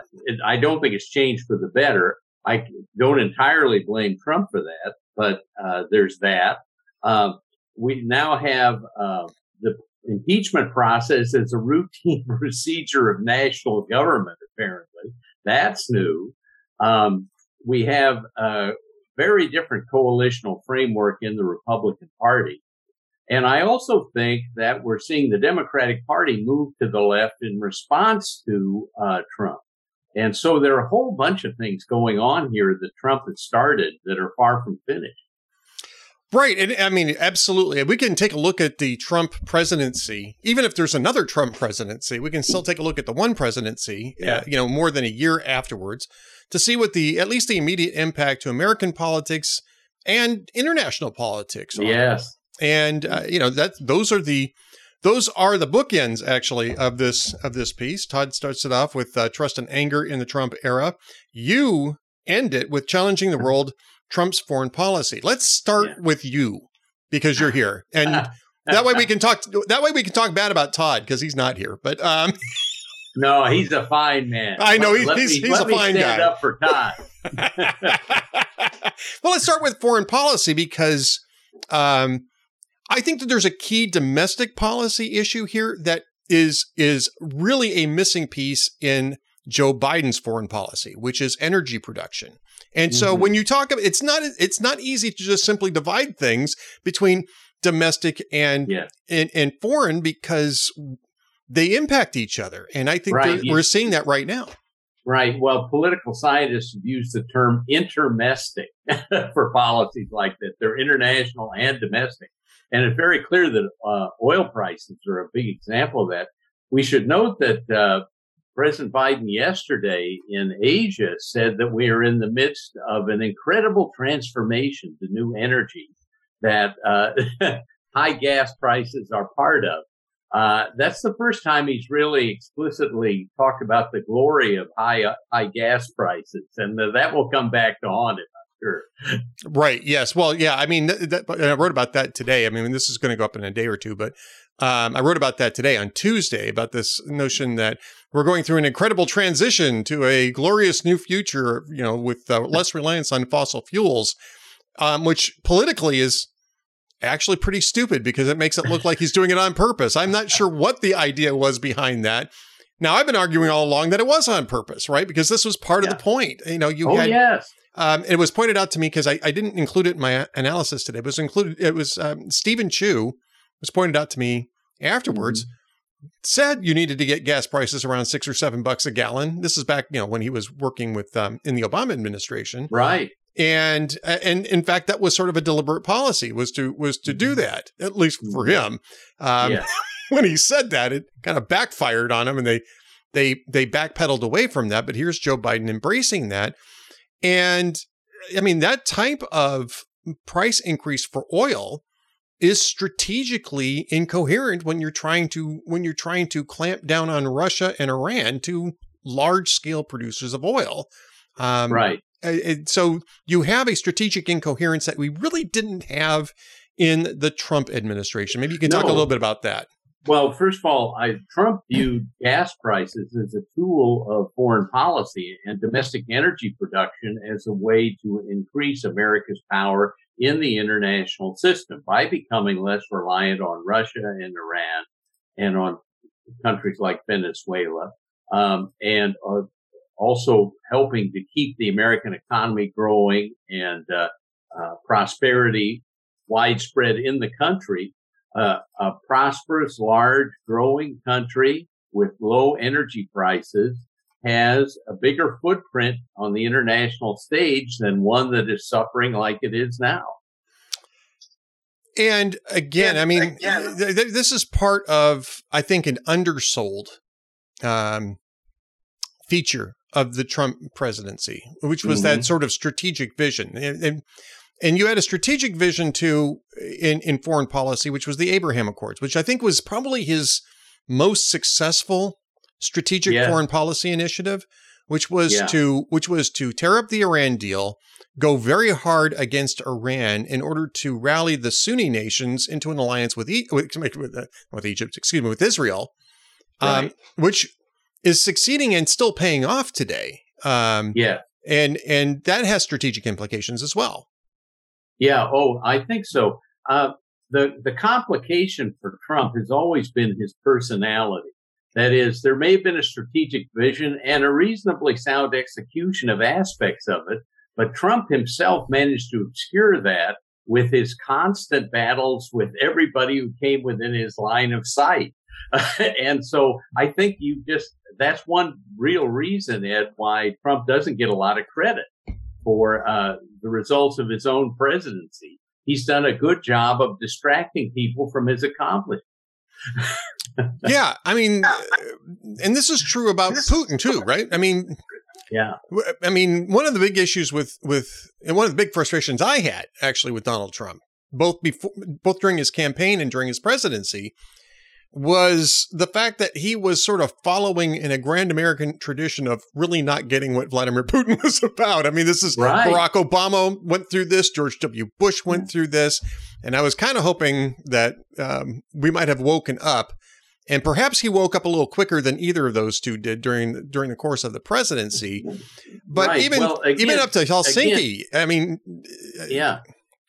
I don't think it's changed for the better. I don't entirely blame Trump for that, but uh, there's that. Uh, we now have uh, the impeachment process as a routine procedure of national government. Apparently, that's new. Um, we have a very different coalitional framework in the Republican Party. And I also think that we're seeing the Democratic Party move to the left in response to uh, Trump. And so there are a whole bunch of things going on here that Trump has started that are far from finished. Right. And I mean, absolutely. We can take a look at the Trump presidency. Even if there's another Trump presidency, we can still take a look at the one presidency, uh, yeah. uh, you know, more than a year afterwards to see what the, at least the immediate impact to American politics and international politics are. Yes. And, uh, you know, that those are the, those are the bookends actually of this of this piece. Todd starts it off with uh, trust and anger in the Trump era. You end it with challenging the world Trump's foreign policy. Let's start yeah. with you because you're here, and that way we can talk. That way we can talk bad about Todd because he's not here. But um, no, he's a fine man. I know he's he's, me, he's a fine guy. Up for Todd. well, let's start with foreign policy because um, I think that there's a key domestic policy issue here that is is really a missing piece in Joe Biden's foreign policy, which is energy production. And so mm-hmm. when you talk about it's not it's not easy to just simply divide things between domestic and yeah. and, and foreign because they impact each other. And I think right. we're seeing that right now. Right. Well, political scientists have used the term intermestic for policies like that. They're international and domestic. And it's very clear that uh, oil prices are a big example of that. We should note that uh, President Biden yesterday in Asia said that we are in the midst of an incredible transformation to new energy that uh, high gas prices are part of. Uh, that's the first time he's really explicitly talked about the glory of high uh, high gas prices, and that will come back to haunt him. Sure. Right. Yes. Well. Yeah. I mean, that, I wrote about that today. I mean, this is going to go up in a day or two, but um, I wrote about that today on Tuesday about this notion that we're going through an incredible transition to a glorious new future, you know, with uh, less reliance on fossil fuels, um, which politically is actually pretty stupid because it makes it look like he's doing it on purpose. I'm not sure what the idea was behind that. Now, I've been arguing all along that it was on purpose, right? Because this was part yeah. of the point. You know, you oh, had. Yes. Um, it was pointed out to me because I, I, didn't include it in my analysis today. It was included. It was um, Steven Chu was pointed out to me afterwards. Mm-hmm said you needed to get gas prices around six or seven bucks a gallon. This is back, you know, when he was working with um, in the Obama administration, right? And and in fact, that was sort of a deliberate policy was to was to do mm-hmm. that at least for mm-hmm. him. Um, yeah. when he said that, it kind of backfired on him, and they they they backpedaled away from that. But here's Joe Biden embracing that, and I mean that type of price increase for oil is strategically incoherent when you're trying to when you're trying to clamp down on Russia and Iran, two large scale producers of oil. Um, right. so you have a strategic incoherence that we really didn't have in the Trump administration. Maybe you can no. talk a little bit about that. Well, first of all, I, Trump viewed gas prices as a tool of foreign policy and domestic energy production as a way to increase America's power in the international system by becoming less reliant on Russia and Iran and on countries like Venezuela, um, and uh, also helping to keep the American economy growing and uh, uh, prosperity widespread in the country. Uh, a prosperous, large, growing country with low energy prices has a bigger footprint on the international stage than one that is suffering like it is now. And again, yeah, I mean, again. Th- th- this is part of, I think, an undersold um, feature of the Trump presidency, which was mm-hmm. that sort of strategic vision. And, and, and you had a strategic vision too in, in foreign policy, which was the Abraham Accords, which I think was probably his most successful strategic yeah. foreign policy initiative, which was yeah. to which was to tear up the Iran deal, go very hard against Iran in order to rally the Sunni nations into an alliance with e- with, with, uh, with, Egypt, excuse me, with Israel, um, right. um, which is succeeding and still paying off today. Um, yeah, and and that has strategic implications as well. Yeah. Oh, I think so. Uh, the the complication for Trump has always been his personality. That is, there may have been a strategic vision and a reasonably sound execution of aspects of it, but Trump himself managed to obscure that with his constant battles with everybody who came within his line of sight. and so I think you just, that's one real reason, Ed, why Trump doesn't get a lot of credit for uh, the results of his own presidency. he's done a good job of distracting people from his accomplishments. yeah, I mean, uh, and this is true about Putin too, right? I mean, yeah, I mean, one of the big issues with with and one of the big frustrations I had actually with Donald Trump, both before, both during his campaign and during his presidency, was the fact that he was sort of following in a grand American tradition of really not getting what Vladimir Putin was about. I mean, this is right. Barack Obama went through this, George W. Bush went through this, and I was kind of hoping that um, we might have woken up. And perhaps he woke up a little quicker than either of those two did during during the course of the presidency. But right. even well, again, even up to Helsinki, again, I mean, yeah.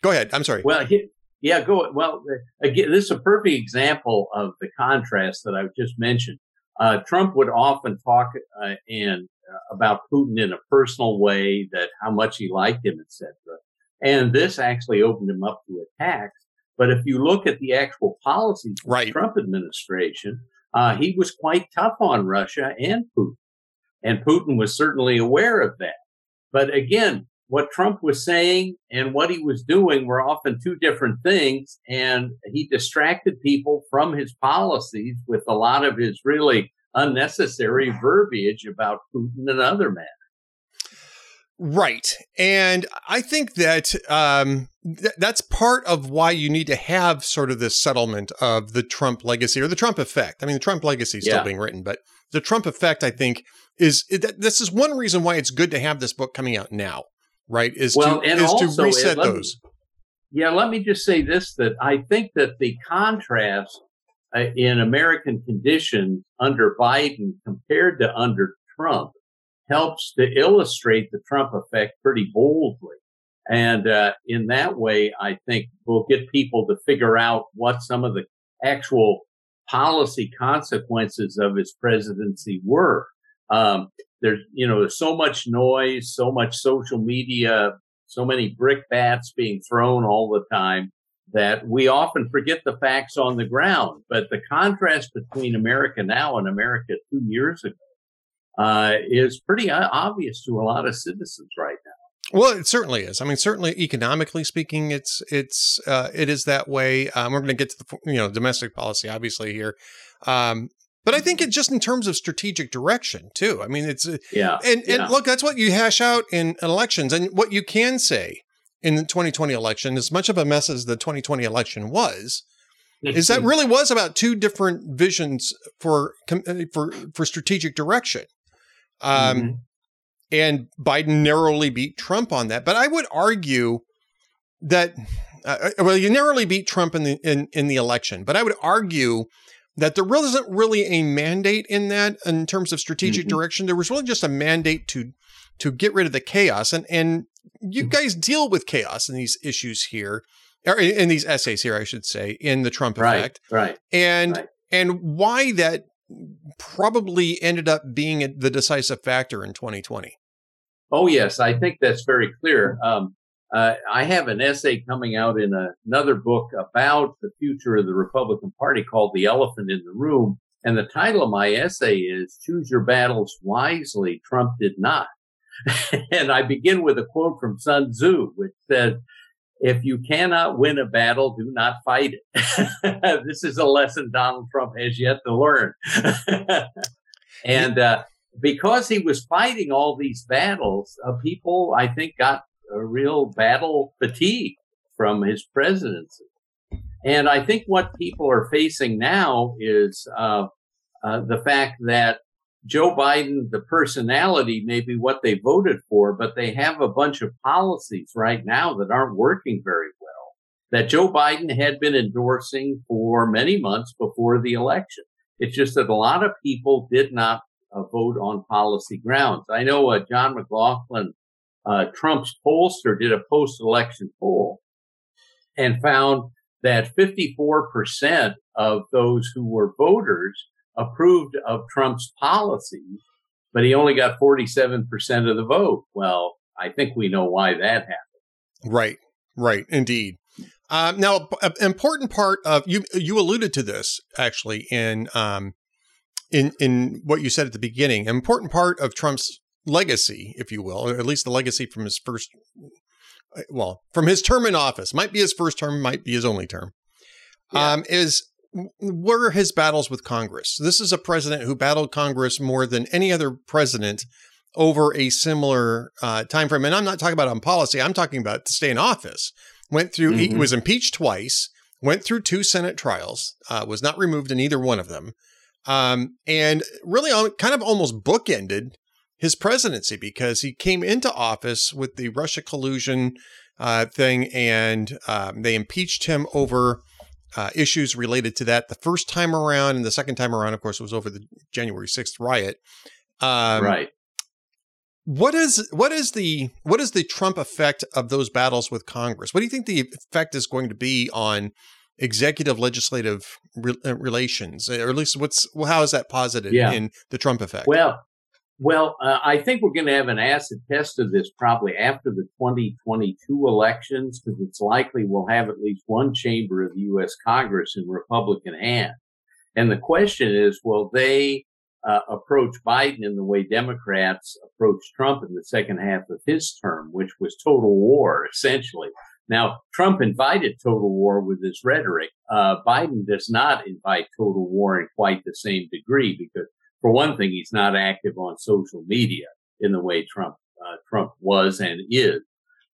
Go ahead. I'm sorry. Well, he, yeah, go. Well, again, this is a perfect example of the contrast that I've just mentioned. Uh, Trump would often talk uh, in uh, about Putin in a personal way, that how much he liked him, etc. And this actually opened him up to attacks. But if you look at the actual policies of right. the Trump administration, uh, he was quite tough on Russia and Putin, and Putin was certainly aware of that. But again, what Trump was saying and what he was doing were often two different things. And he distracted people from his policies with a lot of his really unnecessary verbiage about Putin and other matters. Right. And I think that um, th- that's part of why you need to have sort of this settlement of the Trump legacy or the Trump effect. I mean, the Trump legacy is yeah. still being written, but the Trump effect, I think, is that this is one reason why it's good to have this book coming out now right? Is well, to, is also, to reset those. Me, yeah, let me just say this: that I think that the contrast uh, in American conditions under Biden compared to under Trump helps to illustrate the Trump effect pretty boldly. And uh, in that way, I think we'll get people to figure out what some of the actual policy consequences of his presidency were. Um, there's you know there's so much noise so much social media so many brickbats being thrown all the time that we often forget the facts on the ground but the contrast between america now and america two years ago uh, is pretty obvious to a lot of citizens right now well, it certainly is. I mean, certainly economically speaking, it's it's uh, it is that way. Um, we're going to get to the you know domestic policy, obviously here, um, but I think it just in terms of strategic direction too. I mean, it's uh, yeah, and yeah. and look, that's what you hash out in elections, and what you can say in the 2020 election, as much of a mess as the 2020 election was, is that really was about two different visions for uh, for for strategic direction. Um, mm-hmm. and Biden narrowly beat Trump on that. But I would argue that uh, uh well, you narrowly beat Trump in the in, in the election, but I would argue that there really isn't really a mandate in that in terms of strategic mm-hmm. direction. There was really just a mandate to to get rid of the chaos, and and you mm-hmm. guys deal with chaos in these issues here, or in these essays here, I should say, in the Trump right, effect, right, and right. and why that probably ended up being the decisive factor in 2020. Oh yes, I think that's very clear. Um, uh, I have an essay coming out in a, another book about the future of the Republican Party called The Elephant in the Room. And the title of my essay is Choose Your Battles Wisely. Trump did not. and I begin with a quote from Sun Tzu, which said, if you cannot win a battle, do not fight it. this is a lesson Donald Trump has yet to learn. and uh, because he was fighting all these battles, uh, people, I think, got a real battle fatigue from his presidency. And I think what people are facing now is uh, uh, the fact that Joe Biden, the personality, may be what they voted for, but they have a bunch of policies right now that aren't working very well that Joe Biden had been endorsing for many months before the election. It's just that a lot of people did not uh, vote on policy grounds. I know uh, John McLaughlin uh, Trump's pollster did a post election poll and found that 54% of those who were voters approved of Trump's policies, but he only got 47% of the vote. Well, I think we know why that happened. Right, right, indeed. Um, now, an important part of you you alluded to this actually in um, in in what you said at the beginning. An important part of Trump's legacy, if you will, or at least the legacy from his first uh, well, from his term in office, might be his first term, might be his only term, yeah. um, is were his battles with Congress. This is a president who battled Congress more than any other president over a similar uh, time frame. And I'm not talking about on policy. I'm talking about to stay in office. Went through. Mm-hmm. He was impeached twice. Went through two Senate trials. Uh, was not removed in either one of them. Um, and really, kind of almost bookended his presidency because he came into office with the Russia collusion uh, thing, and um, they impeached him over uh, issues related to that the first time around, and the second time around, of course, was over the January sixth riot. Um, right. What is what is the what is the Trump effect of those battles with Congress? What do you think the effect is going to be on executive legislative re- uh, relations, or at least what's how is that posited yeah. in the Trump effect? Well, well, uh, I think we're going to have an acid test of this probably after the 2022 elections, because it's likely we'll have at least one chamber of the U.S. Congress in Republican hands. And the question is, will they uh, approach Biden in the way Democrats approached Trump in the second half of his term, which was total war, essentially? Now, Trump invited total war with his rhetoric. Uh, Biden does not invite total war in quite the same degree because for one thing, he's not active on social media in the way Trump uh, Trump was and is.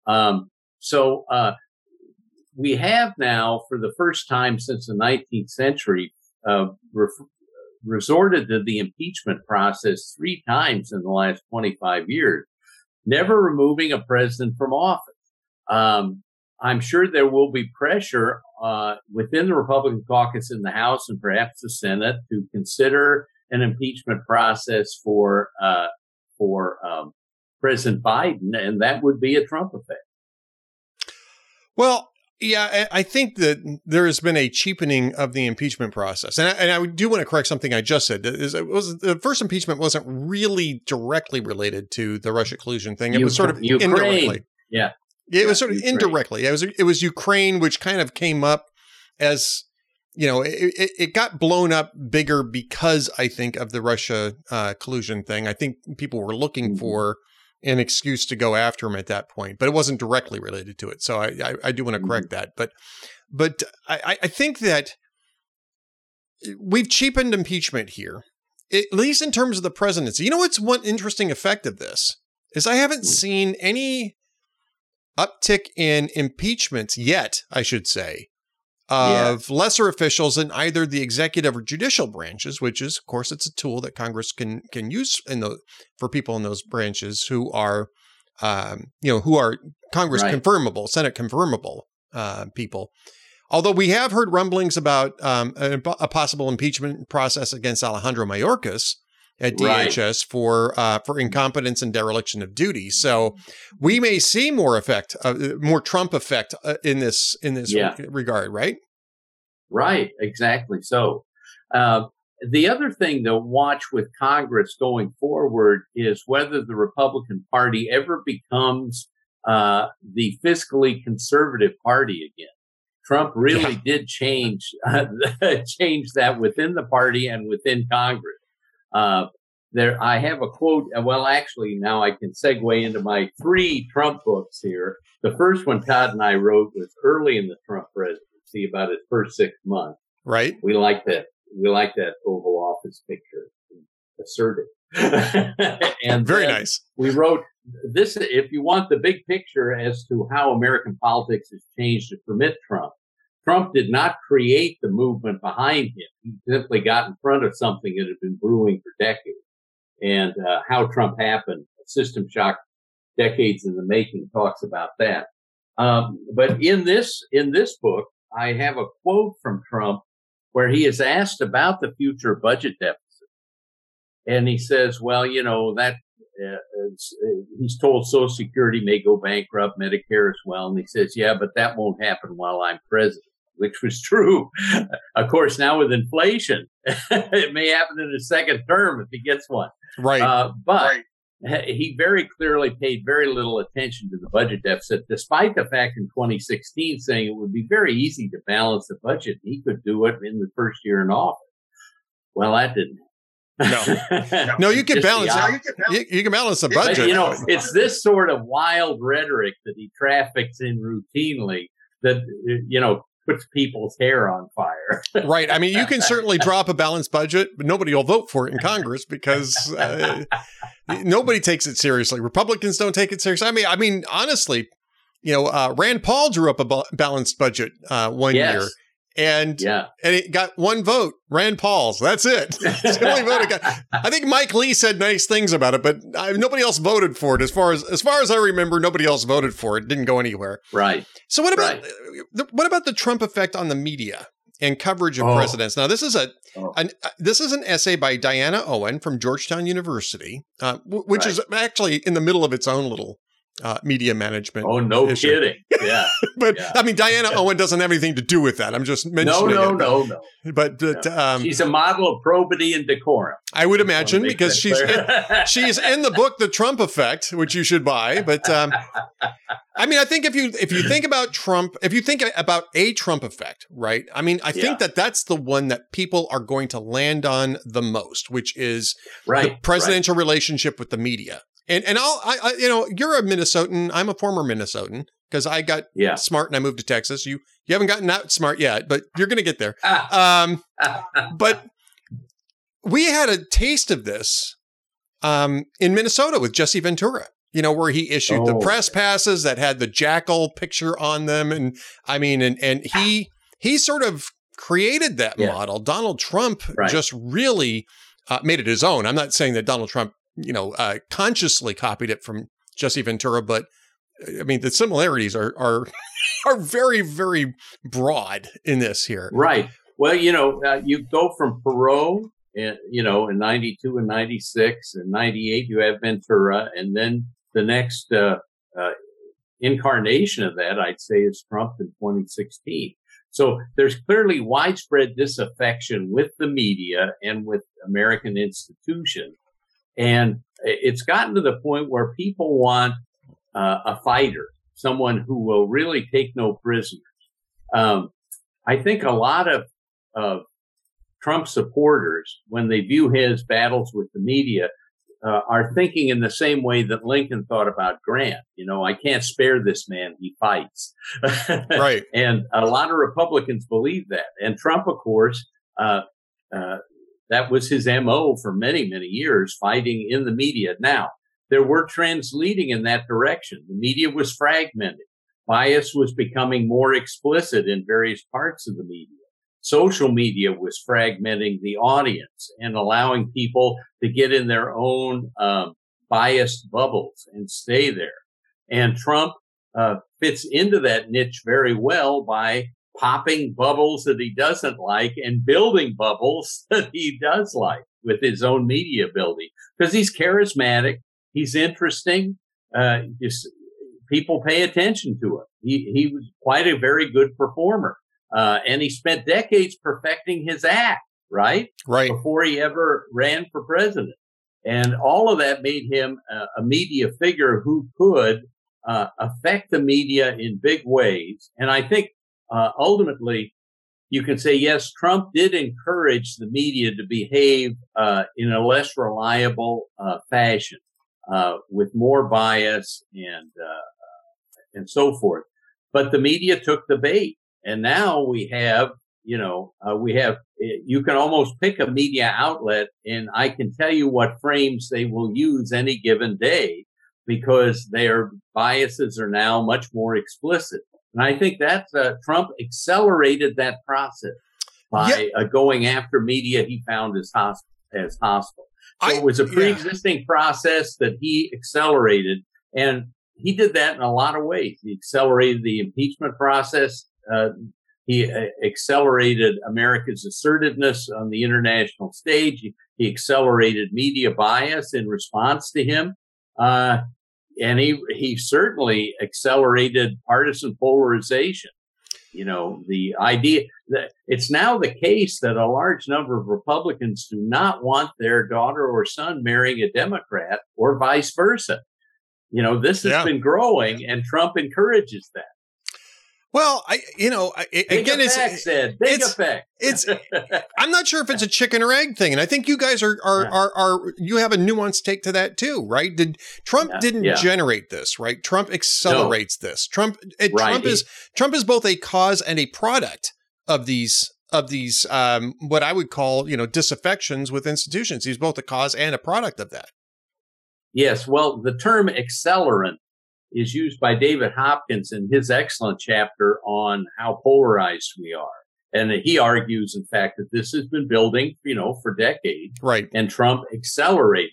Um, so uh, we have now, for the first time since the 19th century, uh, re- resorted to the impeachment process three times in the last 25 years, never removing a president from office. Um, I'm sure there will be pressure uh, within the Republican caucus in the House and perhaps the Senate to consider an impeachment process for uh, for um, President Biden, and that would be a Trump effect. Well, yeah, I think that there has been a cheapening of the impeachment process, and I, and I do want to correct something I just said. It was the first impeachment wasn't really directly related to the Russia collusion thing. It was sort of indirectly. Yeah, it was sort of Ukraine. indirectly. It was it was Ukraine, which kind of came up as you know, it, it, it, got blown up bigger because I think of the Russia uh, collusion thing. I think people were looking mm-hmm. for an excuse to go after him at that point, but it wasn't directly related to it. So I, I, I do want to mm-hmm. correct that. But but I, I think that we've cheapened impeachment here, at least in terms of the presidency. You know what's one interesting effect of this is I haven't mm. seen any uptick in impeachments yet, I should say, of yeah. lesser officials in either the executive or judicial branches, which is, of course, it's a tool that Congress can can use in the for people in those branches who are, um, you know, who are Congress right. confirmable, Senate confirmable uh, people. Although we have heard rumblings about um, a, a, possible impeachment process against Alejandro Mayorkas at DHS right. for uh, for incompetence and dereliction of duty. So we may see more effect, uh, more Trump effect uh, in this in this yeah. re- regard, right? Right, exactly. So uh, the other thing to watch with Congress going forward is whether the Republican Party ever becomes uh, the fiscally conservative party again. Trump really yeah. did change uh, change that within the party and within Congress. Uh, there, I have a quote. Uh, well, actually, now I can segue into my three Trump books here. The first one Todd and I wrote was early in the Trump presidency, about his first six months. Right. We like that. We like that Oval Office picture. Assertive. and very nice. We wrote this. If you want the big picture as to how American politics has changed to permit Trump, Trump did not create the movement behind him. He simply got in front of something that had been brewing for decades. And uh, how Trump happened, system shock, decades in the making, talks about that. Um, but in this in this book, I have a quote from Trump where he is asked about the future budget deficit, and he says, "Well, you know that." Uh, uh, he's told Social Security may go bankrupt, Medicare as well, and he says, "Yeah, but that won't happen while I'm president." which was true. of course, now with inflation, it may happen in his second term if he gets one. Right. Uh, but right. He very clearly paid very little attention to the budget deficit, despite the fact in 2016 saying it would be very easy to balance the budget. He could do it in the first year in office. Well, that didn't. No, no, you can balance. You, you, can balance the budget. But, you know, it's this sort of wild rhetoric that he traffics in routinely that you know puts people's hair on fire. right. I mean, you can certainly drop a balanced budget, but nobody will vote for it in Congress because uh, nobody takes it seriously. Republicans don't take it seriously. I mean, I mean, honestly, you know, uh, Rand Paul drew up a balanced budget uh, one yes. year and yeah. and it got one vote, Rand Paul's. That's it. it's the only vote it got. I think Mike Lee said nice things about it, but I, nobody else voted for it. As far as as far as I remember, nobody else voted for it. it didn't go anywhere. Right. So what about right. the, what about the Trump effect on the media and coverage of oh. presidents? Now this is a oh. an, uh, this is an essay by Diana Owen from Georgetown University, uh, w- which right. is actually in the middle of its own little uh, media management. Oh, no kidding. Yeah. but yeah. I mean, Diana Owen doesn't have anything to do with that. I'm just mentioning No, no, it. no, no. But, but no. Um, she's a model of probity and decorum. I would imagine because she's in, she's in the book The Trump Effect, which you should buy. But um, I mean, I think if you if you think about Trump, if you think about a Trump effect, right? I mean, I yeah. think that that's the one that people are going to land on the most, which is right, the presidential right. relationship with the media. And and I'll I, I, you know you're a Minnesotan. I'm a former Minnesotan because I got yeah. smart and I moved to Texas. You you haven't gotten that smart yet, but you're going to get there. um, but we had a taste of this um, in Minnesota with Jesse Ventura. You know where he issued oh. the press passes that had the jackal picture on them, and I mean, and and he he sort of created that yeah. model. Donald Trump right. just really uh, made it his own. I'm not saying that Donald Trump you know, uh, consciously copied it from Jesse Ventura, but uh, I mean, the similarities are are are very very broad in this here. Right. Well, you know, uh, you go from Perot, and, you know, in '92 and '96 and '98, you have Ventura, and then the next uh, uh, incarnation of that, I'd say, is Trump in 2016. So there's clearly widespread disaffection with the media and with American institutions and it's gotten to the point where people want uh, a fighter, someone who will really take no prisoners. Um, I think a lot of, of Trump supporters, when they view his battles with the media, uh, are thinking in the same way that Lincoln thought about Grant. You know, I can't spare this man; he fights. right. And a lot of Republicans believe that. And Trump, of course, uh, uh, that was his MO for many, many years, fighting in the media. Now, there were trends leading in that direction. The media was fragmented. Bias was becoming more explicit in various parts of the media. Social media was fragmenting the audience and allowing people to get in their own um, biased bubbles and stay there. And Trump uh, fits into that niche very well by popping bubbles that he doesn't like and building bubbles that he does like with his own media building because he's charismatic. He's interesting. Uh, just, people pay attention to him. He, he was quite a very good performer. Uh, and he spent decades perfecting his act, right? Right. Before he ever ran for president. And all of that made him a, a media figure who could uh, affect the media in big ways. And I think uh, ultimately, you can say, yes, Trump did encourage the media to behave uh, in a less reliable uh, fashion, uh, with more bias and uh, and so forth. But the media took the bait, and now we have, you know, uh, we have. You can almost pick a media outlet, and I can tell you what frames they will use any given day because their biases are now much more explicit. And I think that uh, Trump accelerated that process by uh, going after media he found as hostile. As hostile. So I, it was a pre-existing yeah. process that he accelerated, and he did that in a lot of ways. He accelerated the impeachment process. Uh, he uh, accelerated America's assertiveness on the international stage. He, he accelerated media bias in response to him. Uh, and he he certainly accelerated partisan polarization. You know, the idea that it's now the case that a large number of Republicans do not want their daughter or son marrying a Democrat or vice versa. You know, this has yeah. been growing and Trump encourages that. Well, I you know I, again effect, it's Ed. Big it's- effect. it's I'm not sure if it's a chicken or egg thing, and I think you guys are are Yeah. are, are you have a nuanced take to that too, right? Did Trump Yeah, didn't yeah. generate this, right? Trump accelerates this. Trump and Right. Trump is Trump is both a cause and a product of these of these um what I would call you know disaffections with institutions. He's both a cause and a product of that. Yes, well, the term accelerant is used by David Hopkins in his excellent chapter on how polarized we are. And he argues, in fact, that this has been building, you know, for decades Right. and Trump accelerated.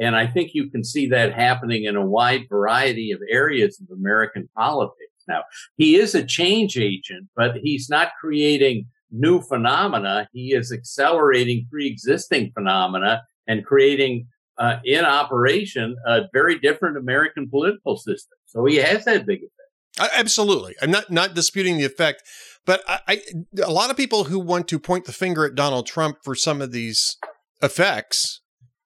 And I think you can see that happening in a wide variety of areas of American politics. Now, he is a change agent, but he's not creating new phenomena. He is accelerating pre-existing phenomena and creating uh, in operation a very different American political system. So he has that big effect. Absolutely. I'm not not disputing the effect, but I, I a lot of people who want to point the finger at Donald Trump for some of these effects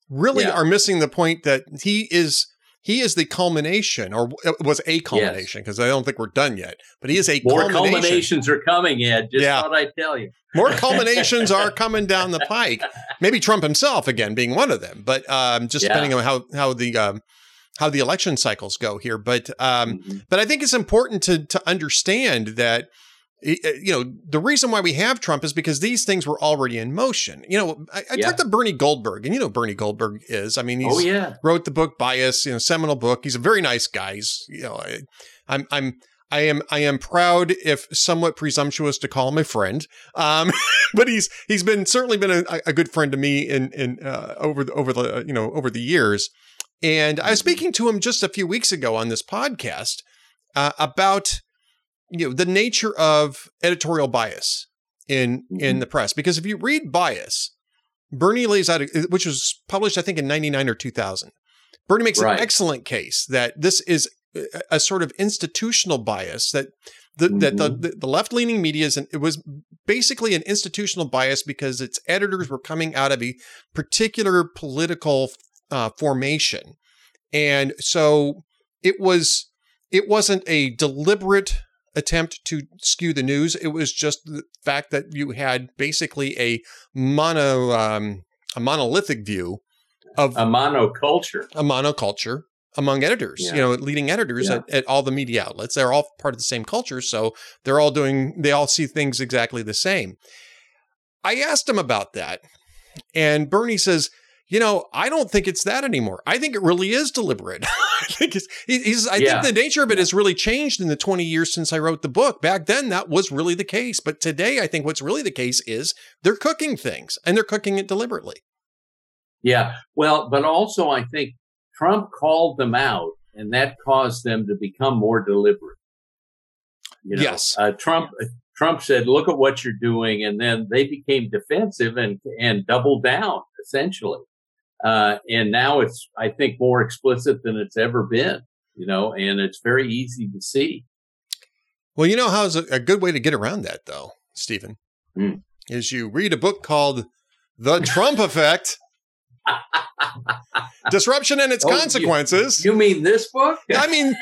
really Yeah. are missing the point that he is he is the culmination or was a culmination because I don't think we're done yet, but he is a culmination. More culmination. culminations are coming, Ed. Just Yeah. thought I'd tell you. More culminations are coming down the pike. Maybe Trump himself again being one of them, but um, just Yeah. depending on how how the um, how the election cycles go here. But um, Mhm. but I think it's important to to understand that you know the reason why we have Trump is because these things were already in motion. You know, I, I Yeah. talked to Bernie Goldberg, and you know who Bernie Goldberg is. I mean, he's Oh yeah. wrote the book Bias, you know, seminal book. He's a very nice guy. He's, you know, I, I'm I'm I am I am proud, if somewhat presumptuous, to call him a friend. Um, but he's he's been certainly been a, a good friend to me in in uh, over the over the you know over the years. And I was speaking to him just a few weeks ago on this podcast uh, about you know the nature of editorial bias in in Mhm. the press because if you read Bias, Bernie lays out a- which was published I think in 99 or 2000. Bernie makes Right. an excellent case that this is a, sort of institutional bias that the, that the, the, the left-leaning media is an, it was basically an institutional bias because its editors were coming out of a particular political uh, formation, and so it was it wasn't a deliberate attempt to skew the news. It was just the fact that you had basically a mono um, a monolithic view of A monoculture. a monoculture among editors, Yeah. you know, leading editors Yeah. at, at all the media outlets. They're all part of the same culture. So they're all doing, they all see things exactly the same. I asked him about that. And Bernie says, you know, I don't think it's that anymore. I think it really is deliberate. I think it's, he's, I Yeah. think the nature of it has really changed in the 20 years since I wrote the book. Back then, that was really the case. But today, I think what's really the case is they're cooking things and they're cooking it deliberately. Yeah. Well, but also I think Trump called them out and that caused them to become more deliberate. You know, Yes. Uh, Trump, Trump said, look at what you're doing. And then they became defensive and, and doubled down essentially. Uh, and now it's, I think, more explicit than it's ever been, you know, and it's very easy to see. Well, you know how's a, a good way to get around that, though, Steven, Hmm. is you read a book called "The Trump Effect: Disruption and Its Oh, you- Consequences." You mean this book? I mean,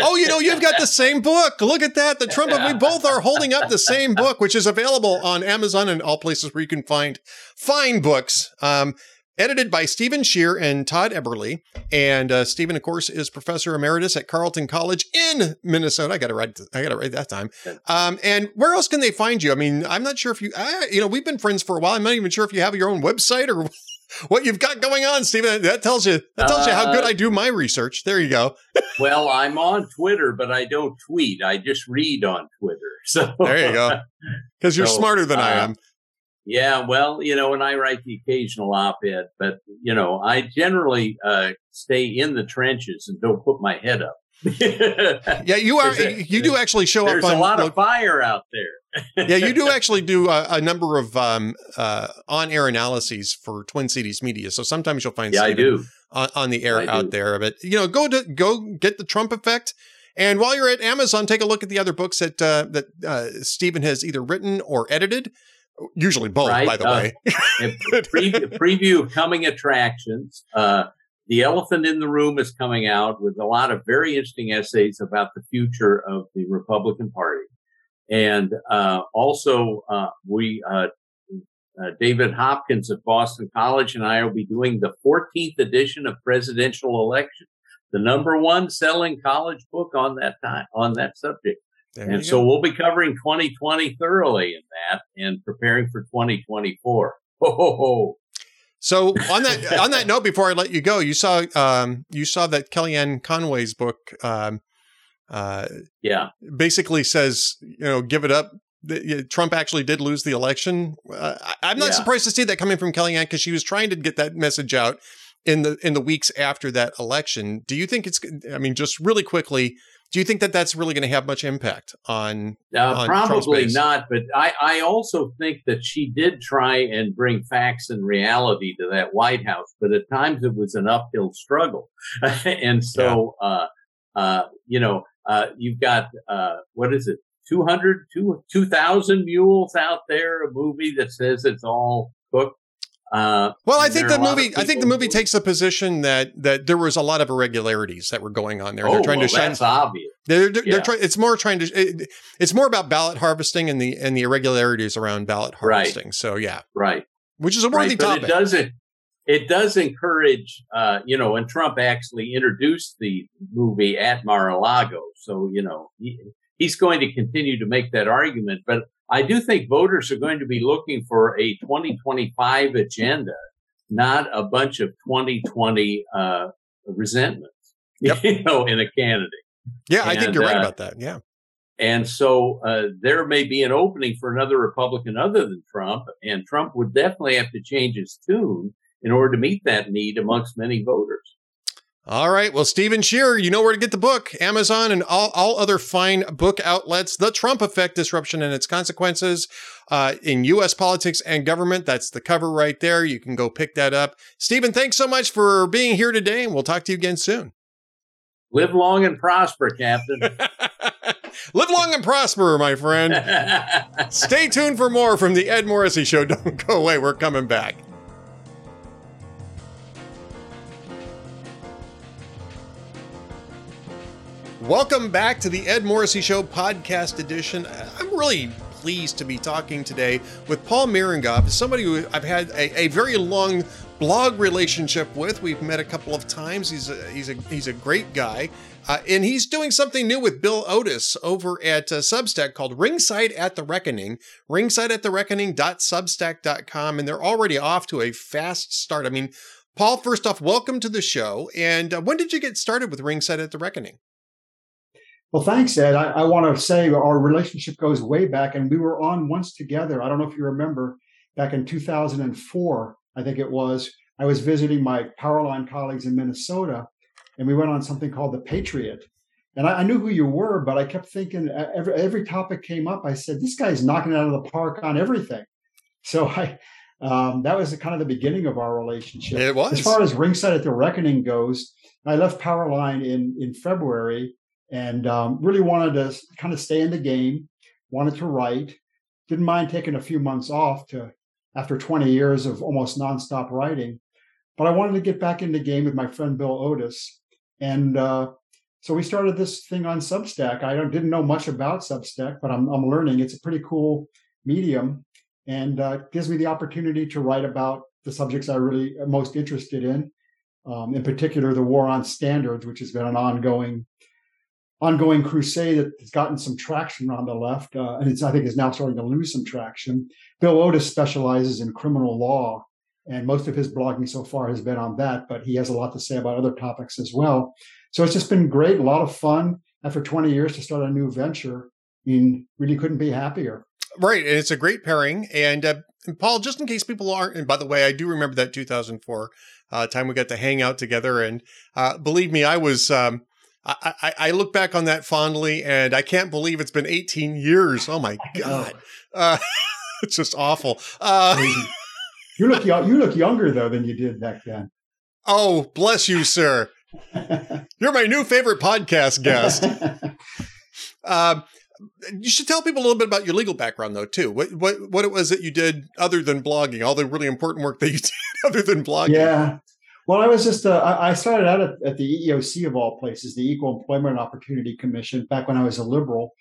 oh, you know, you've got the same book. Look at that, the Trump. We both are holding up the same book, which is available on Amazon and all places where you can find fine books. Um, edited by Steven Schier and Todd Eberly. And uh, Steven, of course, is professor emeritus at Carleton College in Minnesota. I got to write. I got to write that time. Um, and where else can they find you? I mean, I'm not sure if you, uh, you know, we've been friends for a while. I'm not even sure if you have your own website or what you've got going on, Steven. That tells you. That tells you how good Uh, I do my research. There you go. Well, I'm on Twitter, but I don't tweet. I just read on Twitter. So There you go. Because you're So, smarter than I uh, am. Yeah, well, you know, and I write the occasional op-ed, but you know, I generally uh, stay in the trenches and don't put my head up. Yeah, you are. A, you do actually show There's up on. a lot of fire out there. yeah, you do actually do a, a number of um, uh, on-air analyses for Twin Cities Media. So sometimes you'll find Yeah, I do. on, on the air I out do. there. But you know, go to go get the Trump effect. And while you're at Amazon, take a look at the other books that uh, that uh, Steven has either written or edited. Usually both, Right, by the uh, way. A pre- preview of coming attractions. Uh, the Elephant in the Room is coming out with a lot of very interesting essays about the future of the Republican Party. And uh, also, uh, we uh, uh, David Hopkins of Boston College and I will be doing the 14th edition of Presidential Election, the number one selling college book on that time on that subject. There and so go. we'll be covering 2020 thoroughly in that and preparing for 2024. Ho, ho, ho. So on that on that note, before I let you go, you saw um, you saw that Kellyanne Conway's book, um, uh, yeah, basically says you know give it up. Trump actually did lose the election. Uh, I'm not yeah. surprised to see that coming from Kellyanne because she was trying to get that message out in the in the weeks after that election. Do you think it's? I mean, just really quickly, do you think that that's really going to have much impact on? Uh, on probably not, but I, I also think that she did try and bring facts and reality to that White House, but at times it was an uphill struggle. and so, yeah. uh, uh, you know, uh, you've got, uh, what is it? 200, 2,000 mules out there, a movie that says it's all cooked. Uh, well, I think the movie. I think the movie takes a position that that there was a lot of irregularities that were going on there. Oh, they're trying well, to shine. That's obvious. They're, they're, yeah. they're trying. It's more trying to. It, it's more about ballot harvesting and the and the irregularities around ballot harvesting. Right. So yeah, right. Which is a worthy right. topic. But it doesn't. It does encourage, uh, you know, and Trump actually introduced the movie at Mar-a-Lago. So, you know, he, he's going to continue to make that argument. But I do think voters are going to be looking for a 2025 agenda, not a bunch of 2020 uh, resentments, yep. you know, in a candidate. Yeah, and, I think you're right uh, about that. Yeah. And so uh, there may be an opening for another Republican other than Trump, and Trump would definitely have to change his tune in order to meet that need amongst many voters. All right. Well, Steven Shearer, you know where to get the book. Amazon and all, all other fine book outlets. The Trump Effect Disruption and Its Consequences uh, in U.S. Politics and Government. That's the cover right there. You can go pick that up. Steven, thanks so much for being here today, and we'll talk to you again soon. Live long and prosper, Captain. Live long and prosper, my friend. Stay tuned for more from the Ed Morrissey Show. Don't go away. We're coming back. Welcome back to the Ed Morrissey Show podcast edition. I'm really pleased to be talking today with Paul Mirengoff, somebody who I've had a, a, very long blog relationship with. We've met a couple of times. He's a, he's a, he's a great guy. Uh, and he's doing something new with Bill Otis over at uh, Substack called Ringside at the Reckoning, ringside at the reckoning.substack.com. And they're already off to a fast start. I mean, Paul, first off, welcome to the show. And uh, when did you get started with Ringside at the Reckoning? Well, thanks, Ed. I, I want to say our relationship goes way back, and we were on once together. I don't know if you remember back in 2004, I think it was. I was visiting my Powerline colleagues in Minnesota, and we went on something called The Patriot. And I, I knew who you were, but I kept thinking every, every topic came up. I said, this guy's knocking it out of the park on everything. So I, um, that was the, kind of the beginning of our relationship. It was. As far as Ringside at the Reckoning goes, I left Powerline in in February, and um, really wanted to kind of stay in the game, wanted to write, didn't mind taking a few months off to after 20 years of almost nonstop writing. But I wanted to get back in the game with my friend Bill Otis. And uh, so we started this thing on Substack. I didn't know much about Substack, but I'm, I'm learning. It's a pretty cool medium and uh, gives me the opportunity to write about the subjects I really am most interested in. Um, in particular, the war on standards, which has been an ongoing ongoing crusade that has gotten some traction on the left, uh, and it's I think is now starting to lose some traction. Bill Otis specializes in criminal law, and most of his blogging so far has been on that, but he has a lot to say about other topics as well. So it's just been great, a lot of fun after 20 years to start a new venture. I mean, really couldn't be happier. Right, and it's a great pairing. And, uh, Paul, just in case people aren't, and by the way, I do remember that 2004 uh, time we got to hang out together, and uh, believe me, I was. Um, I, I, look back on that fondly, and I can't believe it's been 18 years. Oh my god, uh, it's just awful. Uh, you look you look younger though than you did back then. Oh, bless you, sir. You're my new favorite podcast guest. uh, you should tell people a little bit about your legal background, though, too. What what what it was that you did other than blogging, all the really important work that you did other than blogging. Yeah, well, I was just, uh, I started out at, at, the EEOC of all places, the Equal Employment Opportunity Commission, back when I was a liberal.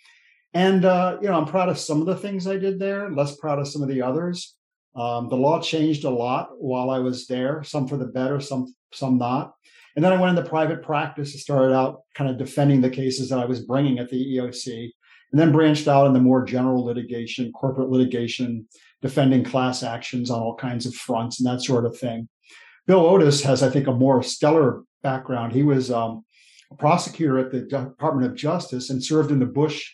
And uh, you know, I'm proud of some of the things I did there. Less proud of some of the others. Um, the law changed a lot while I was there. Some for the better, some some not. And then I went into private practice and started out kind of defending the cases that I was bringing at the EEOC, and then branched out into more general litigation, corporate litigation, defending class actions on all kinds of fronts and that sort of thing. Bill Otis has, I think, a more stellar background. He was um, a prosecutor at the Department of Justice and served in the Bush,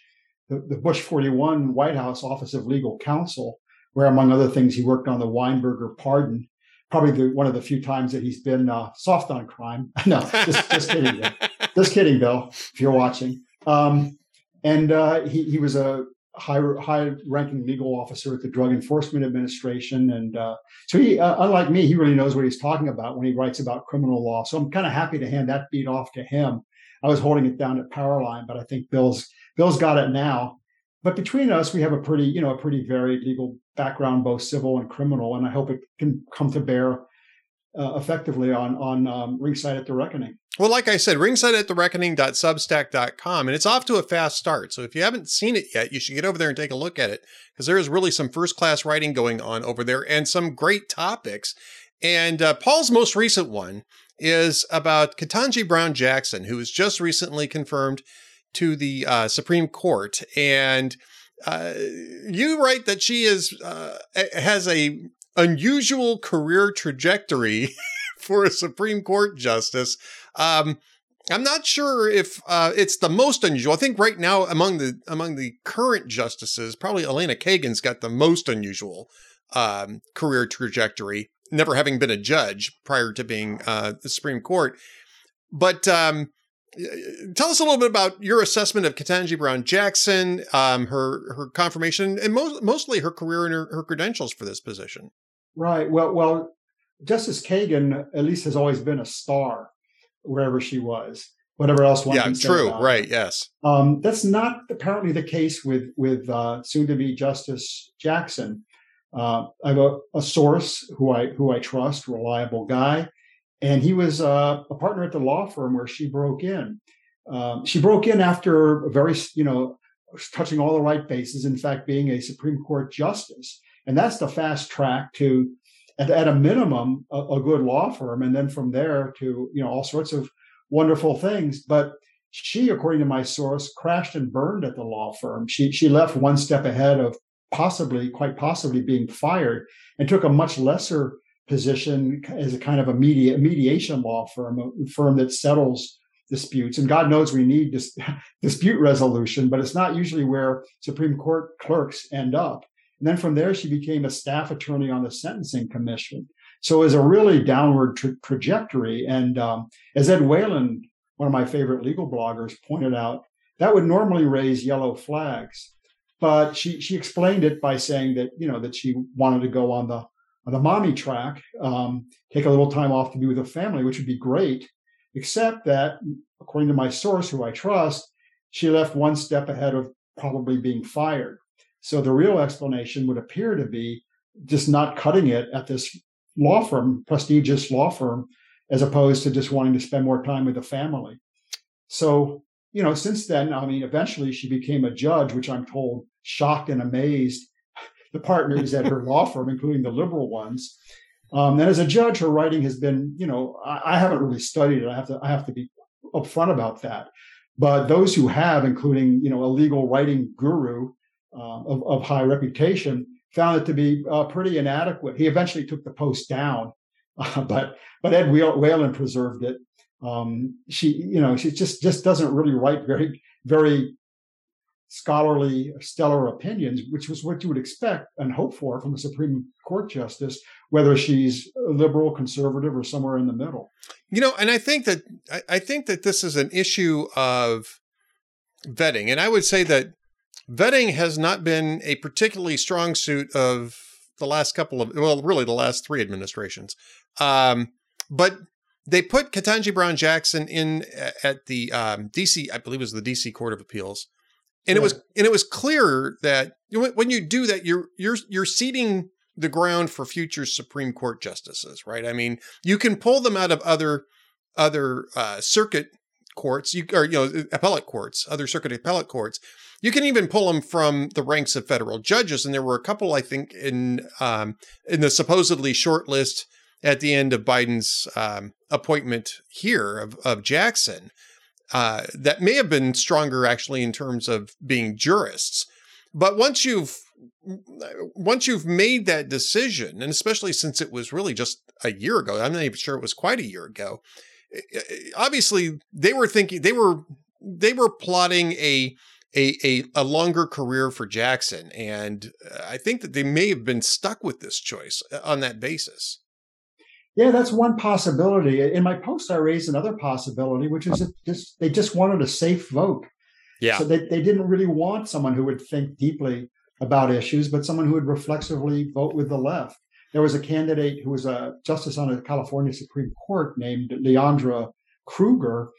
the, the Bush 41 White House Office of Legal Counsel, where, among other things, he worked on the Weinberger pardon probably the, one of the few times that he's been uh, soft on crime. no, just, just kidding. Bill. Just kidding, Bill. If you're watching, um, and uh, he he was a high high ranking legal officer at the Drug Enforcement Administration, and uh, so he, uh, unlike me, he really knows what he's talking about when he writes about criminal law. So I'm kind of happy to hand that beat off to him. I was holding it down at Powerline, but I think Bill's Bill's got it now. But between us, we have a pretty, you know, a pretty varied legal background, both civil and criminal, and I hope it can come to bear uh, effectively on on um, Ringside at the Reckoning. Well, like I said, ringside at the reckoning.substack.com, and it's off to a fast start. So if you haven't seen it yet, you should get over there and take a look at it because there is really some first class writing going on over there and some great topics. And uh, Paul's most recent one is about Ketanji Brown Jackson, who was just recently confirmed to the uh, Supreme Court. And uh, you write that she is uh, has a unusual career trajectory for a Supreme Court justice. Um, I'm not sure if uh, it's the most unusual. I think right now among the among the current justices, probably Elena Kagan's got the most unusual um, career trajectory, never having been a judge prior to being uh, the Supreme Court. But um, tell us a little bit about your assessment of Ketanji Brown Jackson, um, her her confirmation, and most, mostly her career and her, her, credentials for this position. Right. Well, well, Justice Kagan at least has always been a star wherever she was. Whatever else one yeah, true. Right. Yes. Um, that's not apparently the case with with uh, soon to be Justice Jackson. Uh, I have a, a source who I who I trust, reliable guy and he was uh, a partner at the law firm where she broke in. Um, she broke in after very, you know, touching all the right bases. In fact, being a Supreme Court justice, and that's the fast track to, at, at a minimum, a, a, good law firm, and then from there to you know all sorts of wonderful things. But she, according to my source, crashed and burned at the law firm. She she left one step ahead of possibly, quite possibly, being fired, and took a much lesser position as a kind of a media, mediation law firm, a firm that settles disputes. And God knows we need dis- dispute resolution, but it's not usually where Supreme Court clerks end up. And then from there, she became a staff attorney on the Sentencing Commission. So it was a really downward tra- trajectory. And um, as Ed Whelan, one of my favorite legal bloggers, pointed out, that would normally raise yellow flags. But she she explained it by saying that you know that she wanted to go on the the mommy track, um, take a little time off to be with the family, which would be great, except that, according to my source, who I trust, she left one step ahead of probably being fired. So the real explanation would appear to be just not cutting it at this law firm, prestigious law firm, as opposed to just wanting to spend more time with the family. So, you know, since then, I mean, eventually she became a judge, which I'm told shocked and amazed the partners at her law firm, including the liberal ones. Um, and as a judge, her writing has been, you know, I, I, haven't really studied it. I have to, I have to be upfront about that. But those who have, including, you know, a legal writing guru uh, of, of, high reputation, found it to be uh, pretty inadequate. He eventually took the post down, uh, but but Ed Whelan preserved it. Um, she, you know, she just just doesn't really write very very scholarly, stellar opinions, which was what you would expect and hope for from a Supreme Court justice, whether she's liberal, conservative, or somewhere in the middle. You know, and I think that I think that this is an issue of vetting, and I would say that vetting has not been a particularly strong suit of the last couple of well, really the last three administrations. Um, but they put Ketanji Brown Jackson in at the um, DC, I believe it was the DC Court of Appeals, and it was and it was clear that when you do that, you're you're you're seeding the ground for future Supreme Court justices, right? I mean, you can pull them out of other other uh, circuit courts, you or you know appellate courts, other circuit appellate courts. You can even pull them from the ranks of federal judges, and there were a couple, I think, in um, in the supposedly short list at the end of Biden's um, appointment here of, of Jackson uh, that may have been stronger actually in terms of being jurists. But once you've once you've made that decision, and especially since it was really just a year ago, I'm not even sure it was quite a year ago. Obviously, they were thinking they were they were plotting a a, a, a longer career for Jackson, and I think that they may have been stuck with this choice uh, on that basis. Yeah, that's one possibility. In my post, I raised another possibility, which is that just they just wanted a safe vote. Yeah. So they, they didn't really want someone who would think deeply about issues, but someone who would reflexively vote with the left. There was a candidate who was a justice on the California Supreme Court named Leondra Kruger,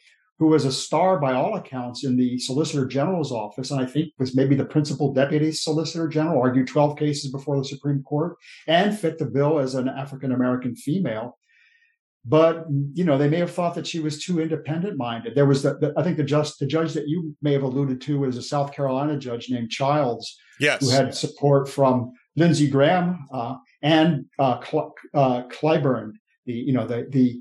who was a star by all accounts in the Solicitor General's office, and I think was maybe the principal deputy Solicitor General, argued 12 cases before the Supreme Court, and fit the bill as an African American female. But you know, they may have thought that she was too independent minded. There was the, the, I think the just the judge that you may have alluded to was a South Carolina judge named Childs, yes, who had support from Lindsey Graham uh, and uh, Cl- uh, Clyburn, the you know the the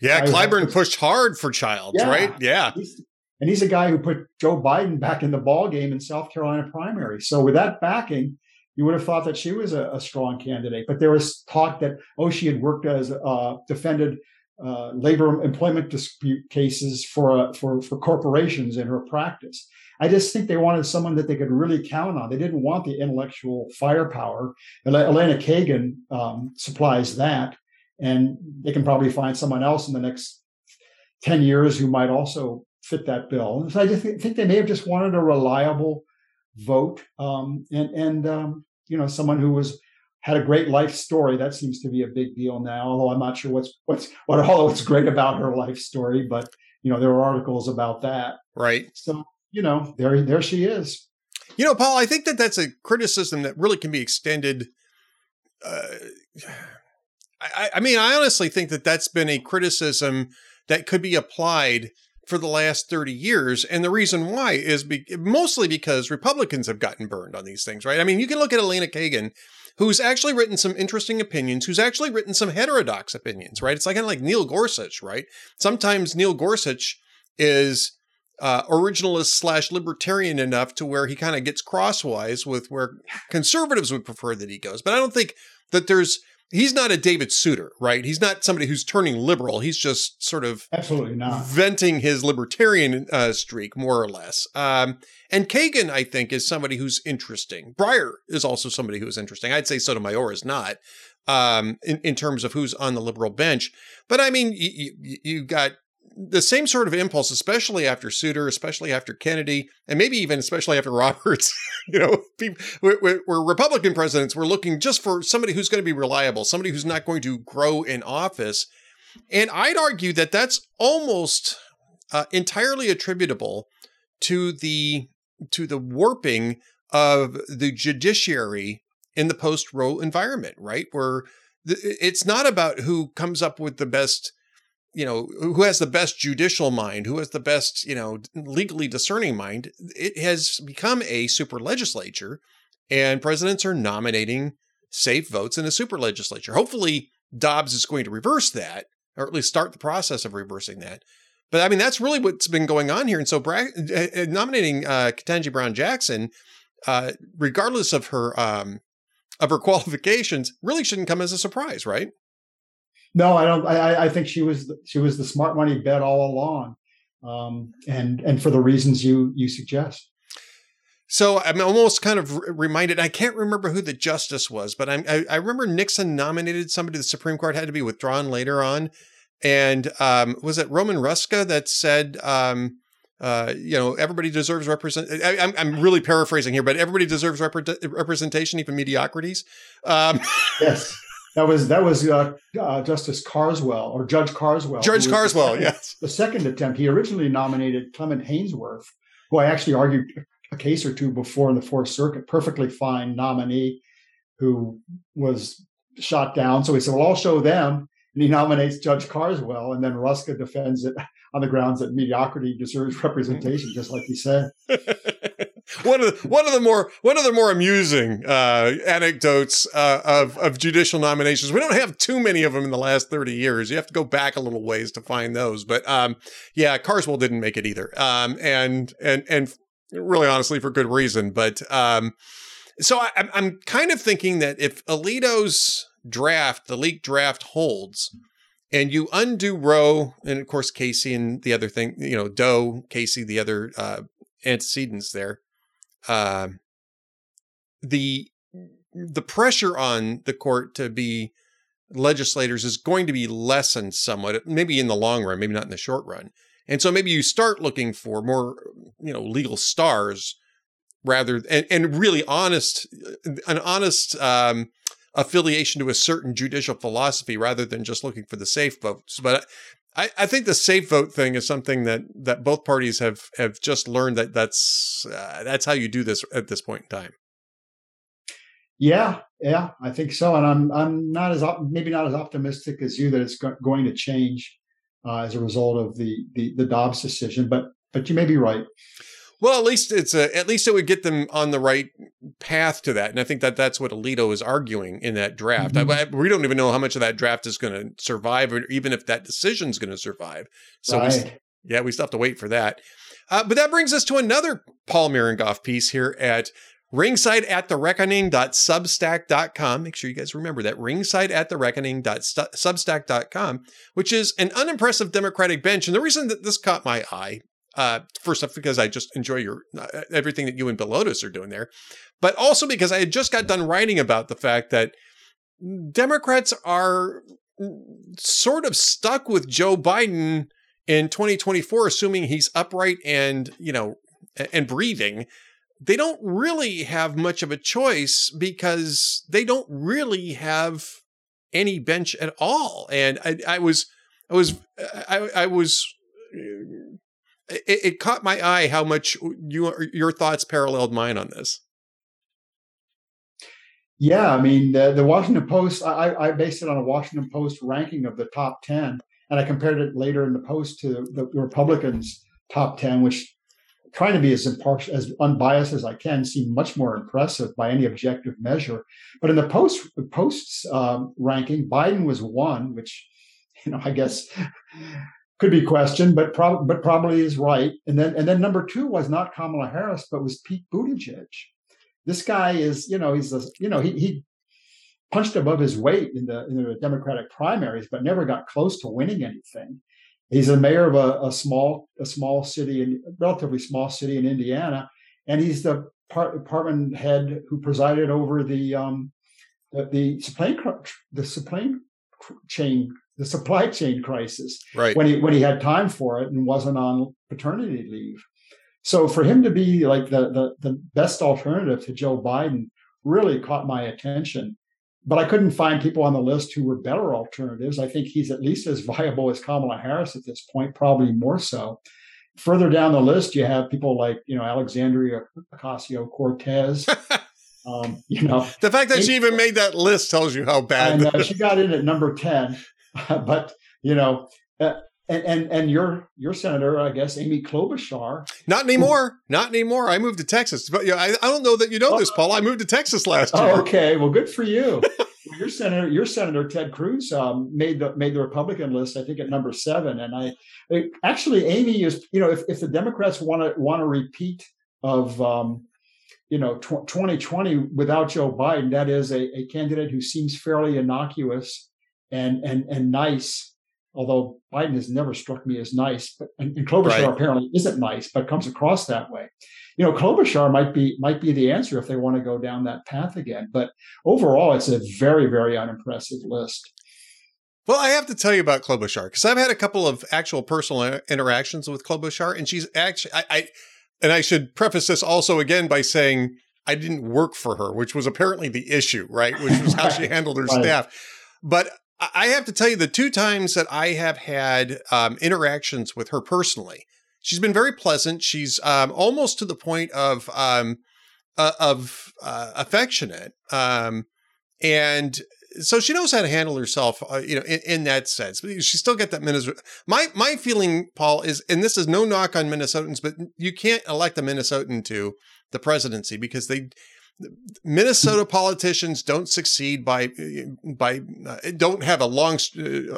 yeah, Clyburn pushed hard for Childs, yeah. right? Yeah. He's, and he's a guy who put Joe Biden back in the ball game in South Carolina primary. So with that backing, you would have thought that she was a, a strong candidate. But there was talk that oh, she had worked as uh, defended uh, labor employment dispute cases for uh, for for corporations in her practice. I just think they wanted someone that they could really count on. They didn't want the intellectual firepower. Elena Kagan um, supplies that and they can probably find someone else in the next 10 years who might also fit that bill. And So I just think they may have just wanted a reliable vote um, and, and um, you know, someone who was had a great life story. That seems to be a big deal now, although I'm not sure what's what's what all what's great about her life story, but you know, there are articles about that. Right. So, you know, there there she is. You know, Paul, I think that that's a criticism that really can be extended uh, I, I mean, I honestly think that that's been a criticism that could be applied for the last 30 years. And the reason why is be- mostly because Republicans have gotten burned on these things, right? I mean, you can look at Elena Kagan, who's actually written some interesting opinions, who's actually written some heterodox opinions, right? It's like kind of like Neil Gorsuch, right? Sometimes Neil Gorsuch is uh, originalist slash libertarian enough to where he kind of gets crosswise with where conservatives would prefer that he goes. But I don't think that there's he's not a David Souter, right? He's not somebody who's turning liberal. He's just sort of absolutely not venting his libertarian uh, streak, more or less. Um, and Kagan, I think, is somebody who's interesting. Breyer is also somebody who is interesting. I'd say Sotomayor is not um, in, in terms of who's on the liberal bench. But I mean, you, you, you got the same sort of impulse, especially after Souter, especially after Kennedy, and maybe even especially after Roberts. you know, people, where Republican presidents We're looking just for somebody who's going to be reliable, somebody who's not going to grow in office. And I'd argue that that's almost uh, entirely attributable to the to the warping of the judiciary in the post Roe environment, right? Where it's not about who comes up with the best you know, who has the best judicial mind, who has the best, you know, legally discerning mind, it has become a super legislature, and presidents are nominating safe votes in a super legislature. Hopefully, Dobbs is going to reverse that, or at least start the process of reversing that. But I mean, that's really what's been going on here. And so, Bra- uh, uh nominating uh, Ketanji Brown Jackson, uh, regardless of her um, of her qualifications, really shouldn't come as a surprise, right? No, I don't. I, I think she was she was the smart money bet all along, um, and and for the reasons you you suggest. So I'm almost kind of reminded. I can't remember who the justice was, but I'm, I, I remember Nixon nominated somebody. The Supreme Court had to be withdrawn later on, and um, was it Roman Hruska that said, um, uh, you know, everybody deserves represent. I, am I'm, I'm really paraphrasing here, but everybody deserves representation, even mediocrities. Um, yes. That was that was uh, uh, Justice Carswell or Judge Carswell. Judge Carswell, the second, yes. The second attempt, he originally nominated Clement Haynsworth, who I actually argued a case or two before in the Fourth Circuit, perfectly fine nominee, who was shot down. So he said, "Well, I'll show them." and he nominates Judge Carswell, and then Hruska defends it on the grounds that mediocrity deserves representation, just like he said. one of the, one of the more one of the more amusing uh, anecdotes uh, of of judicial nominations. We don't have too many of them in the last thirty years. You have to go back a little ways to find those. But um, yeah, Carswell didn't make it either, um, and and and really honestly for good reason. But um, so I, I'm kind of thinking that if Alito's draft, the leak draft holds, and you undo Roe and of course Casey and the other thing, you know, Doe, Casey, the other uh, antecedents there. Uh, the the pressure on the court to be legislators is going to be lessened somewhat, maybe in the long run, maybe not in the short run. And so maybe you start looking for more, you know, legal stars rather and, and really honest, an honest um, affiliation to a certain judicial philosophy rather than just looking for the safe votes. But I, I think the safe vote thing is something that that both parties have have just learned that that's uh, that's how you do this at this point in time. Yeah, yeah, I think so, and I'm I'm not as maybe not as optimistic as you that it's go- going to change uh, as a result of the, the the Dobbs decision, but but you may be right. Well, at least it's a, at least it would get them on the right path to that, and I think that that's what Alito is arguing in that draft. Mm-hmm. I, I, we don't even know how much of that draft is going to survive, or even if that decision is going to survive. So, right. we, yeah, we still have to wait for that. Uh, but that brings us to another Paul Mirengoff piece here at ringside at the reckoning.substack.com. Make sure you guys remember that ringside at the reckoning.substack.com, which is an unimpressive Democratic bench. And the reason that this caught my eye uh, first off, because I just enjoy your uh, everything that you and Bill Otis are doing there, but also because I had just got done writing about the fact that Democrats are sort of stuck with Joe Biden in 2024, assuming he's upright and you know and breathing. They don't really have much of a choice because they don't really have any bench at all. And I, I was, I was, I, I was it, it caught my eye how much you your thoughts paralleled mine on this. Yeah, I mean the, the Washington Post. I, I based it on a Washington Post ranking of the top ten, and I compared it later in the Post to the Republicans' top ten, which trying to be as impartial, as unbiased as I can, seemed much more impressive by any objective measure. But in the Post Post's um, ranking, Biden was one, which you know I guess could be questioned, but prob- but probably is right. And then and then number two was not Kamala Harris, but was Pete Buttigieg. This guy is, you know, he's a, you know, he he punched above his weight in the in the Democratic primaries, but never got close to winning anything. He's the mayor of a, a small a small city in relatively small city in Indiana, and he's the part, department head who presided over the um, the, the supply the supply chain the supply chain crisis right. when he when he had time for it and wasn't on paternity leave. So for him to be like the the, the best alternative to Joe Biden really caught my attention. But I couldn't find people on the list who were better alternatives. I think he's at least as viable as Kamala Harris at this point, probably more so. Further down the list, you have people like you know Alexandria Ocasio Cortez. Um, you know, the fact that she even made that list tells you how bad. And uh, she got in at number ten. but you know, uh, and and and your your senator, I guess, Amy Klobuchar. Not anymore. Not anymore. I moved to Texas. But you know, I, I don't know that you know oh, this, Paul. I moved to Texas last year. Oh, okay. Well, good for you. your senator, your senator Ted Cruz um, made the made the Republican list. I think at number seven. And I it, actually, Amy is. You know, if if the Democrats want to want to repeat of um, you know, 2020 without Joe Biden, that is a, a candidate who seems fairly innocuous and and and nice. Although Biden has never struck me as nice, but and, and Klobuchar right. apparently isn't nice, but comes across that way. You know, Klobuchar might be might be the answer if they want to go down that path again. But overall, it's a very very unimpressive list. Well, I have to tell you about Klobuchar because I've had a couple of actual personal interactions with Klobuchar, and she's actually I, I and I should preface this also again by saying I didn't work for her, which was apparently the issue, right? Which was how she handled her right. staff. But I have to tell you, the two times that I have had um, interactions with her personally, she's been very pleasant. She's um, almost to the point of um, uh, of uh, affectionate, um, and so she knows how to handle herself, uh, you know, in, in, that sense. But she still got that Minnesota. My my feeling, Paul, is, and this is no knock on Minnesotans, but you can't elect a Minnesotan to the presidency because they Minnesota politicians don't succeed by by uh, don't have a long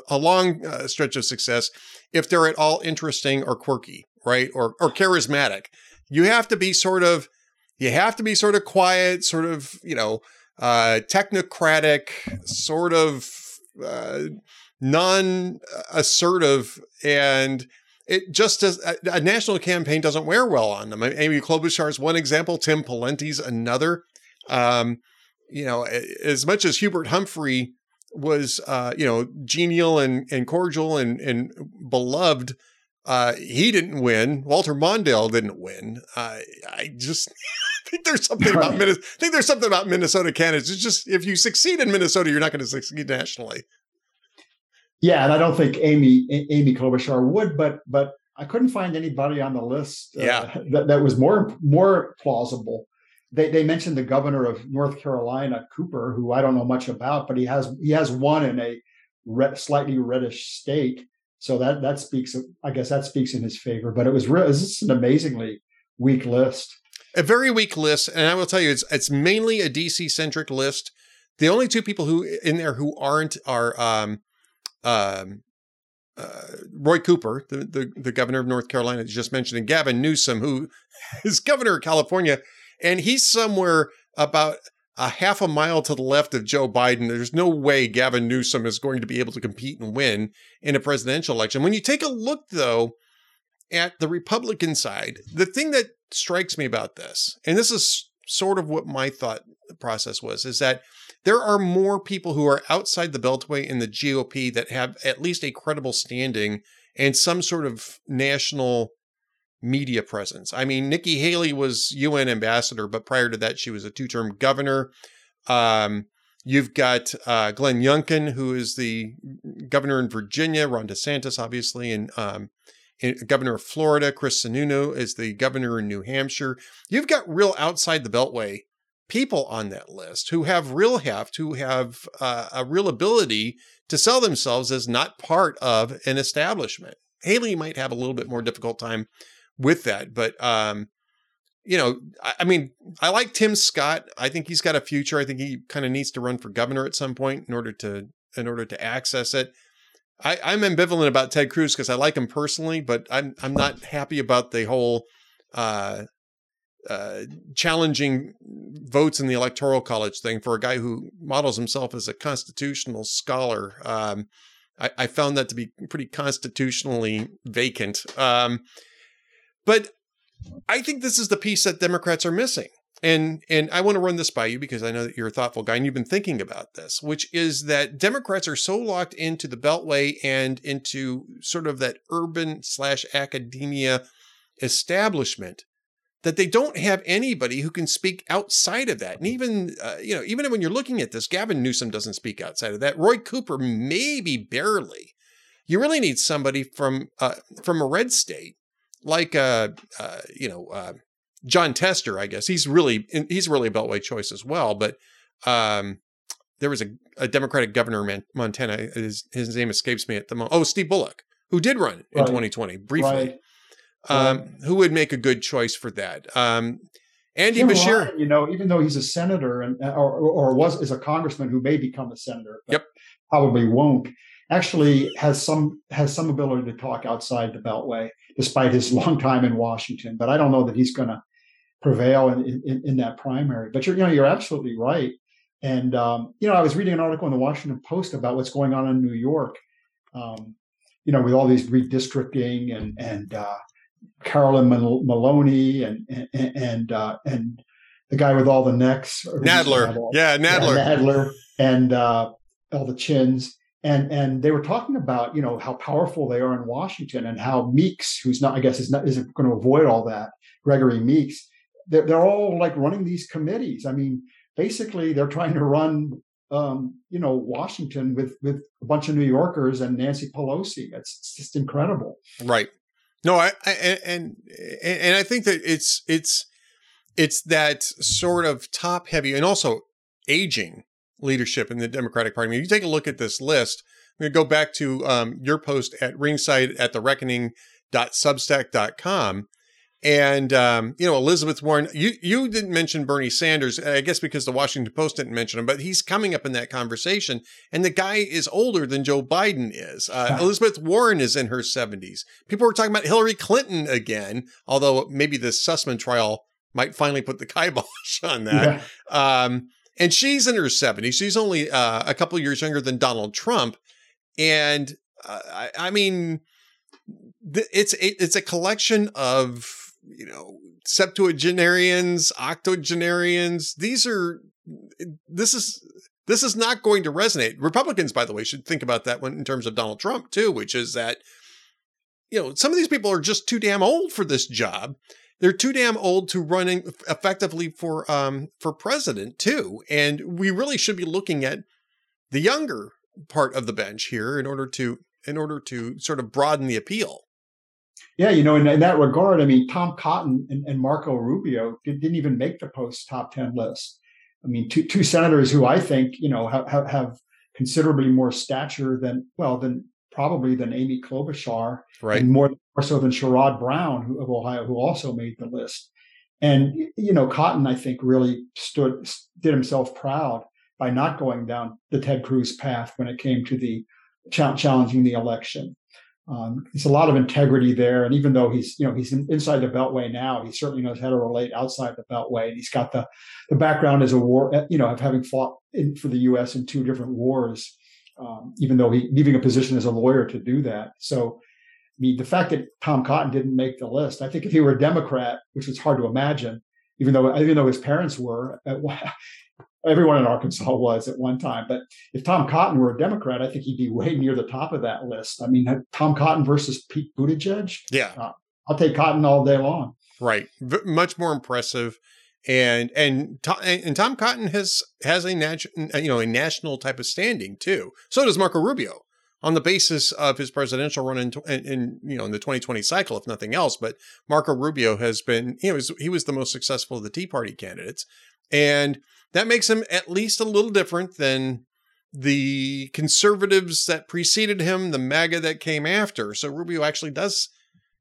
a long uh, stretch of success if they're at all interesting or quirky, right? Or or charismatic. You have to be sort of you have to be sort of quiet, sort of, you know, uh technocratic, sort of uh non-assertive and it just as a, a, national campaign doesn't wear well on them. Amy Klobuchar is one example. Tim Pawlenty's another. Um, you know, as much as Hubert Humphrey was, uh, you know, genial and, and cordial and, and beloved, uh, he didn't win. Walter Mondale didn't win. Uh, I just think there's something about Minnesota. I think there's something about Minnesota candidates. It's just if you succeed in Minnesota, you're not going to succeed nationally. Yeah, and I don't think Amy Amy Klobuchar would, but but I couldn't find anybody on the list uh, yeah. that, that was more more plausible they, they mentioned the governor of North Carolina, Cooper, who I don't know much about, but he has he has won in a slightly reddish state. So that that speaks, I guess that speaks in his favor. But it was real. It's an amazingly weak list. A very weak list, and I will tell you, it's it's mainly a DC centric list. The only two people who in there who aren't are um, um, uh, Roy Cooper, the, the the governor of North Carolina, just mentioned, and Gavin Newsom, who is governor of California and he's somewhere about a half a mile to the left of Joe Biden. There's no way Gavin Newsom is going to be able to compete and win in a presidential election. When you take a look, though, at the Republican side, the thing that strikes me about this, and this is sort of what my thought process was, is that there are more people who are outside the Beltway in the GOP that have at least a credible standing and some sort of national media presence. I mean, Nikki Haley was UN ambassador, but prior to that, she was a two term governor. Um, you've got uh, Glenn Youngkin, who is the governor in Virginia, Ron DeSantis, obviously, and um, governor of Florida. Chris Sununu is the governor in New Hampshire. You've got real outside the Beltway people on that list who have real heft, who have uh, a real ability to sell themselves as not part of an establishment. Haley might have a little bit more difficult time with that. But um, you know, I, I, mean, I like Tim Scott. I think he's got a future. I think he kind of needs to run for governor at some point in order to in order to access it. I, I'm ambivalent about Ted Cruz because I like him personally, but I'm I'm not happy about the whole uh, uh, challenging votes in the electoral college thing for a guy who models himself as a constitutional scholar. Um, I, I, found that to be pretty constitutionally vacant. Um, but I think this is the piece that Democrats are missing. And and I want to run this by you because I know that you're a thoughtful guy and you've been thinking about this, which is that Democrats are so locked into the Beltway and into sort of that urban slash academia establishment that they don't have anybody who can speak outside of that. And even uh, you know, even when you're looking at this, Gavin Newsom doesn't speak outside of that. Roy Cooper maybe barely. You really need somebody from uh, from a red state like uh, uh you know uh, Jon Tester, I guess he's really he's really a Beltway choice as well. But um, there was a, a Democratic governor in Montana. His, his name escapes me at the moment. Oh, Steve Bullock, who did run in right. 2020 briefly, right. Um, right. who would make a good choice for that. Um, Andy Jim Beshear, Ryan, you know, even though he's a senator and or, or was is a congressman who may become a senator, yep, probably won't. Actually, has some has some ability to talk outside the Beltway despite his long time in Washington. But I don't know that he's going to prevail in, in, in, that primary. But you're, you know, you're absolutely right. And um, you know, I was reading an article in the Washington Post about what's going on in New York. Um, you know, with all these redistricting and and uh, Carolyn Maloney and and and, uh, and the guy with all the necks, Nadler, yeah, Nadler, yeah, Nadler, and uh, all the chins and and they were talking about you know how powerful they are in Washington and how Meeks, who's not I guess is not isn't going to avoid all that, Gregory Meeks, they're, they're all like running these committees. I mean, basically they're trying to run um, you know Washington with with a bunch of New Yorkers and Nancy Pelosi. It's, it's just incredible. Right. No, I, I and and I think that it's it's it's that sort of top heavy and also aging leadership in the Democratic Party. I mean, you take a look at this list. I'm going to go back to um, your post at ringside at the reckoning.substack.com. And um, you know Elizabeth Warren, you you didn't mention Bernie Sanders, I guess because the Washington Post didn't mention him, but he's coming up in that conversation. And the guy is older than Joe Biden is. Uh, Elizabeth Warren is in her seventies. People were talking about Hillary Clinton again, although maybe the Sussman trial might finally put the kibosh on that. Yeah. Um, and she's in her seventies. She's only uh, a couple years younger than Donald Trump, and uh, I, I mean, it's it's a collection of you know, septuagenarians, octogenarians. These are this is this is not going to resonate. Republicans, by the way, should think about that one in terms of Donald Trump too, which is that you know some of these people are just too damn old for this job. They're too damn old to running effectively for um for president too, and we really should be looking at the younger part of the bench here in order to in order to sort of broaden the appeal. Yeah, you know, in, in that regard, I mean, Tom Cotton and, and Marco Rubio didn't even make the post top 10 list. I mean, two, two senators who I think, you know, have, have considerably more stature than, well, than probably than Amy Klobuchar, right. and more, more so than Sherrod Brown who, of Ohio, who also made the list. And, you know, Cotton, I think, really stood, did himself proud by not going down the Ted Cruz path when it came to the challenging the election. Um, there's a lot of integrity there, and even though he's you know he's in, inside the Beltway now, he certainly knows how to relate outside the Beltway, and he's got the the background as a war, you know, of having fought in, for the U.S. in two different wars. Um, even though he leaving a position as a lawyer to do that, so I mean the fact that Tom Cotton didn't make the list, I think if he were a Democrat, which was hard to imagine, even though even though his parents were, everyone in Arkansas was at one time. But if Tom Cotton were a Democrat, I think he'd be way near the top of that list. I mean, Tom Cotton versus Pete Buttigieg. Yeah, uh, I'll take Cotton all day long. Right, v- much more impressive. And and and Tom Cotton has has a you know a national type of standing too. So does Marco Rubio on the basis of his presidential run in, in, you know in the 2020 cycle, if nothing else. But Marco Rubio has been he was he was the most successful of the Tea Party candidates, and that makes him at least a little different than the conservatives that preceded him, the MAGA that came after. So Rubio actually does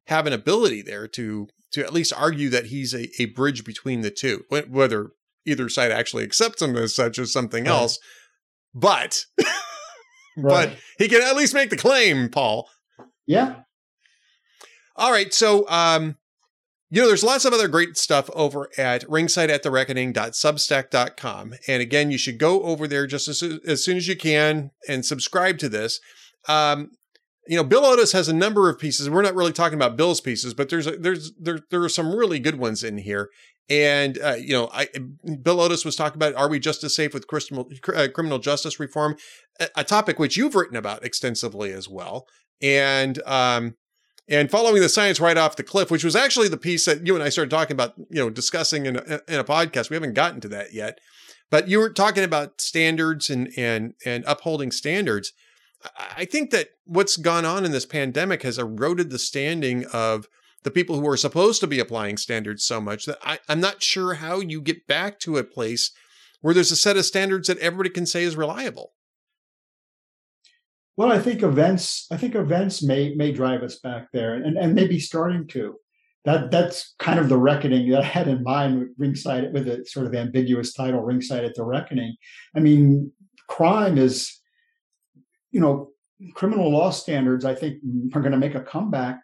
have an ability there to to at least argue that he's a, a bridge between the two, whether either side actually accepts him as such as something right. else. But right. but he can at least make the claim, Paul. Yeah. All right. So um you know, there's lots of other great stuff over at ringside at the reckoning.substack.com. And again, you should go over there just as, as soon as you can and subscribe to this. Um, you know, Bill Otis has a number of pieces. We're not really talking about Bill's pieces, but there's a, there's there there are some really good ones in here. And uh, you know, I, Bill Otis was talking about are we just as safe with criminal, uh, criminal justice reform, a, a, topic which you've written about extensively as well. And um, and following the science right off the cliff, which was actually the piece that you and I started talking about, you know, discussing in a, in a podcast. We haven't gotten to that yet, but you were talking about standards and and and upholding standards. I think that what's gone on in this pandemic has eroded the standing of the people who are supposed to be applying standards so much that I, I'm not sure how you get back to a place where there's a set of standards that everybody can say is reliable. Well, I think events. I think events may may drive us back there, and and maybe starting to. That that's kind of the reckoning that I had in mind with ringside with a sort of ambiguous title, ringside at the reckoning. I mean, crime is, you know, criminal law standards. I think are going to make a comeback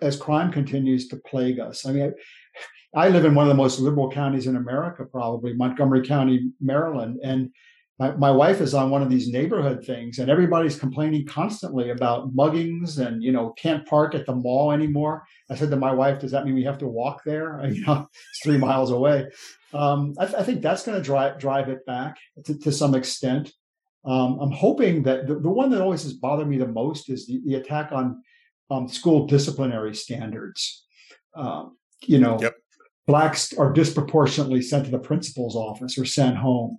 as crime continues to plague us. I mean, I, I live in one of the most liberal counties in America, probably Montgomery County, Maryland, and my, my wife is on one of these neighborhood things and everybody's complaining constantly about muggings and you know can't park at the mall anymore i said to my wife does that mean we have to walk there you know it's three miles away um, I, th- I, think that's going to drive drive it back to, to some extent um, i'm hoping that the, the, one that always has bothered me the most is the, the attack on um, school disciplinary standards um, you know yep. blacks are disproportionately sent to the principal's office or sent home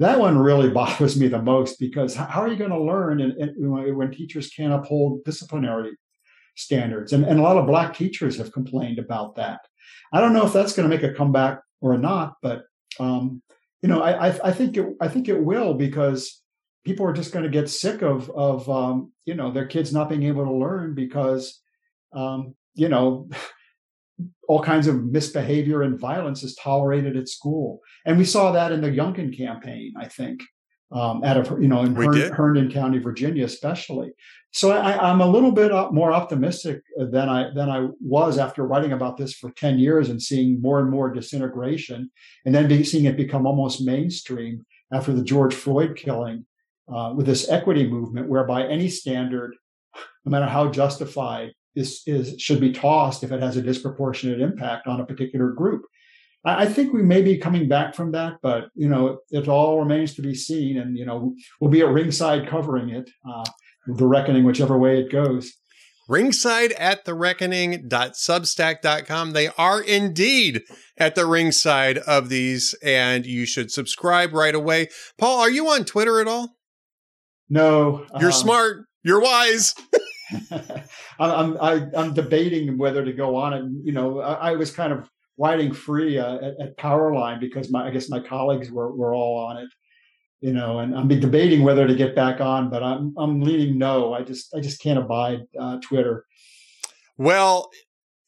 that one really bothers me the most because how are you going to learn when teachers can't uphold disciplinary standards? And, and a lot of black teachers have complained about that. I don't know if that's going to make a comeback or not, but um, you know, I I, I think it I think it will because people are just going to get sick of of um, you know their kids not being able to learn because um, you know all kinds of misbehavior and violence is tolerated at school, and we saw that in the Youngkin campaign. I think um, out of you know in Hern, Herndon County, Virginia, especially. So I, am a little bit more optimistic than I than I was after writing about this for ten years and seeing more and more disintegration, and then be, seeing it become almost mainstream after the George Floyd killing, uh, with this equity movement, whereby any standard, no matter how justified, is is should be tossed if it has a disproportionate impact on a particular group. I think we may be coming back from that, but you know, it all remains to be seen. And you know, we'll be at ringside covering it, uh, the reckoning, whichever way it goes. Ringside at the reckoning.substack.com. They are indeed at the ringside of these, and you should subscribe right away. Paul, are you on Twitter at all? No. You're um, smart. You're wise. I'm I, am i am debating whether to go on it. You know, I, I was kind of riding free uh, at, at Powerline because my I guess my colleagues were were all on it, you know, and I'm debating whether to get back on, but I'm I'm leaning no. I just I just can't abide uh, Twitter. Well,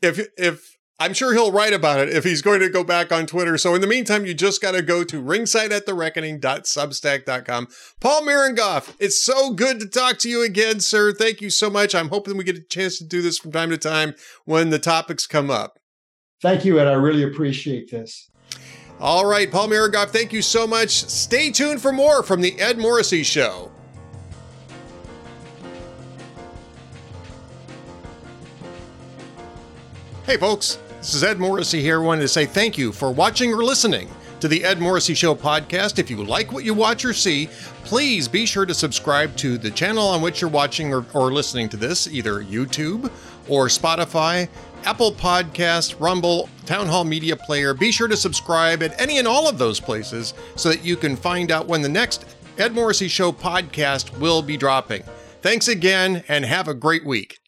if if I'm sure he'll write about it if he's going to go back on Twitter. So in the meantime, you just got to go to ringsideatthereckoning.substack.com. Paul Mirengoff, it's so good to talk to you again, sir. Thank you so much. I'm hoping we get a chance to do this from time to time when the topics come up. Thank you, Ed. I really appreciate this. All right, Paul Mirengoff, thank you so much. Stay tuned for more from the Ed Morrissey Show. Hey, folks, this is Ed Morrissey here. I wanted to say thank you for watching or listening to the Ed Morrissey Show podcast. If you like what you watch or see, please be sure to subscribe to the channel on which you're watching or, or listening to this, either YouTube or Spotify Apple Podcast, Rumble, Town Hall Media Player. Be sure to subscribe at any and all of those places so that you can find out when the next Ed Morrissey Show podcast will be dropping. Thanks again and have a great week.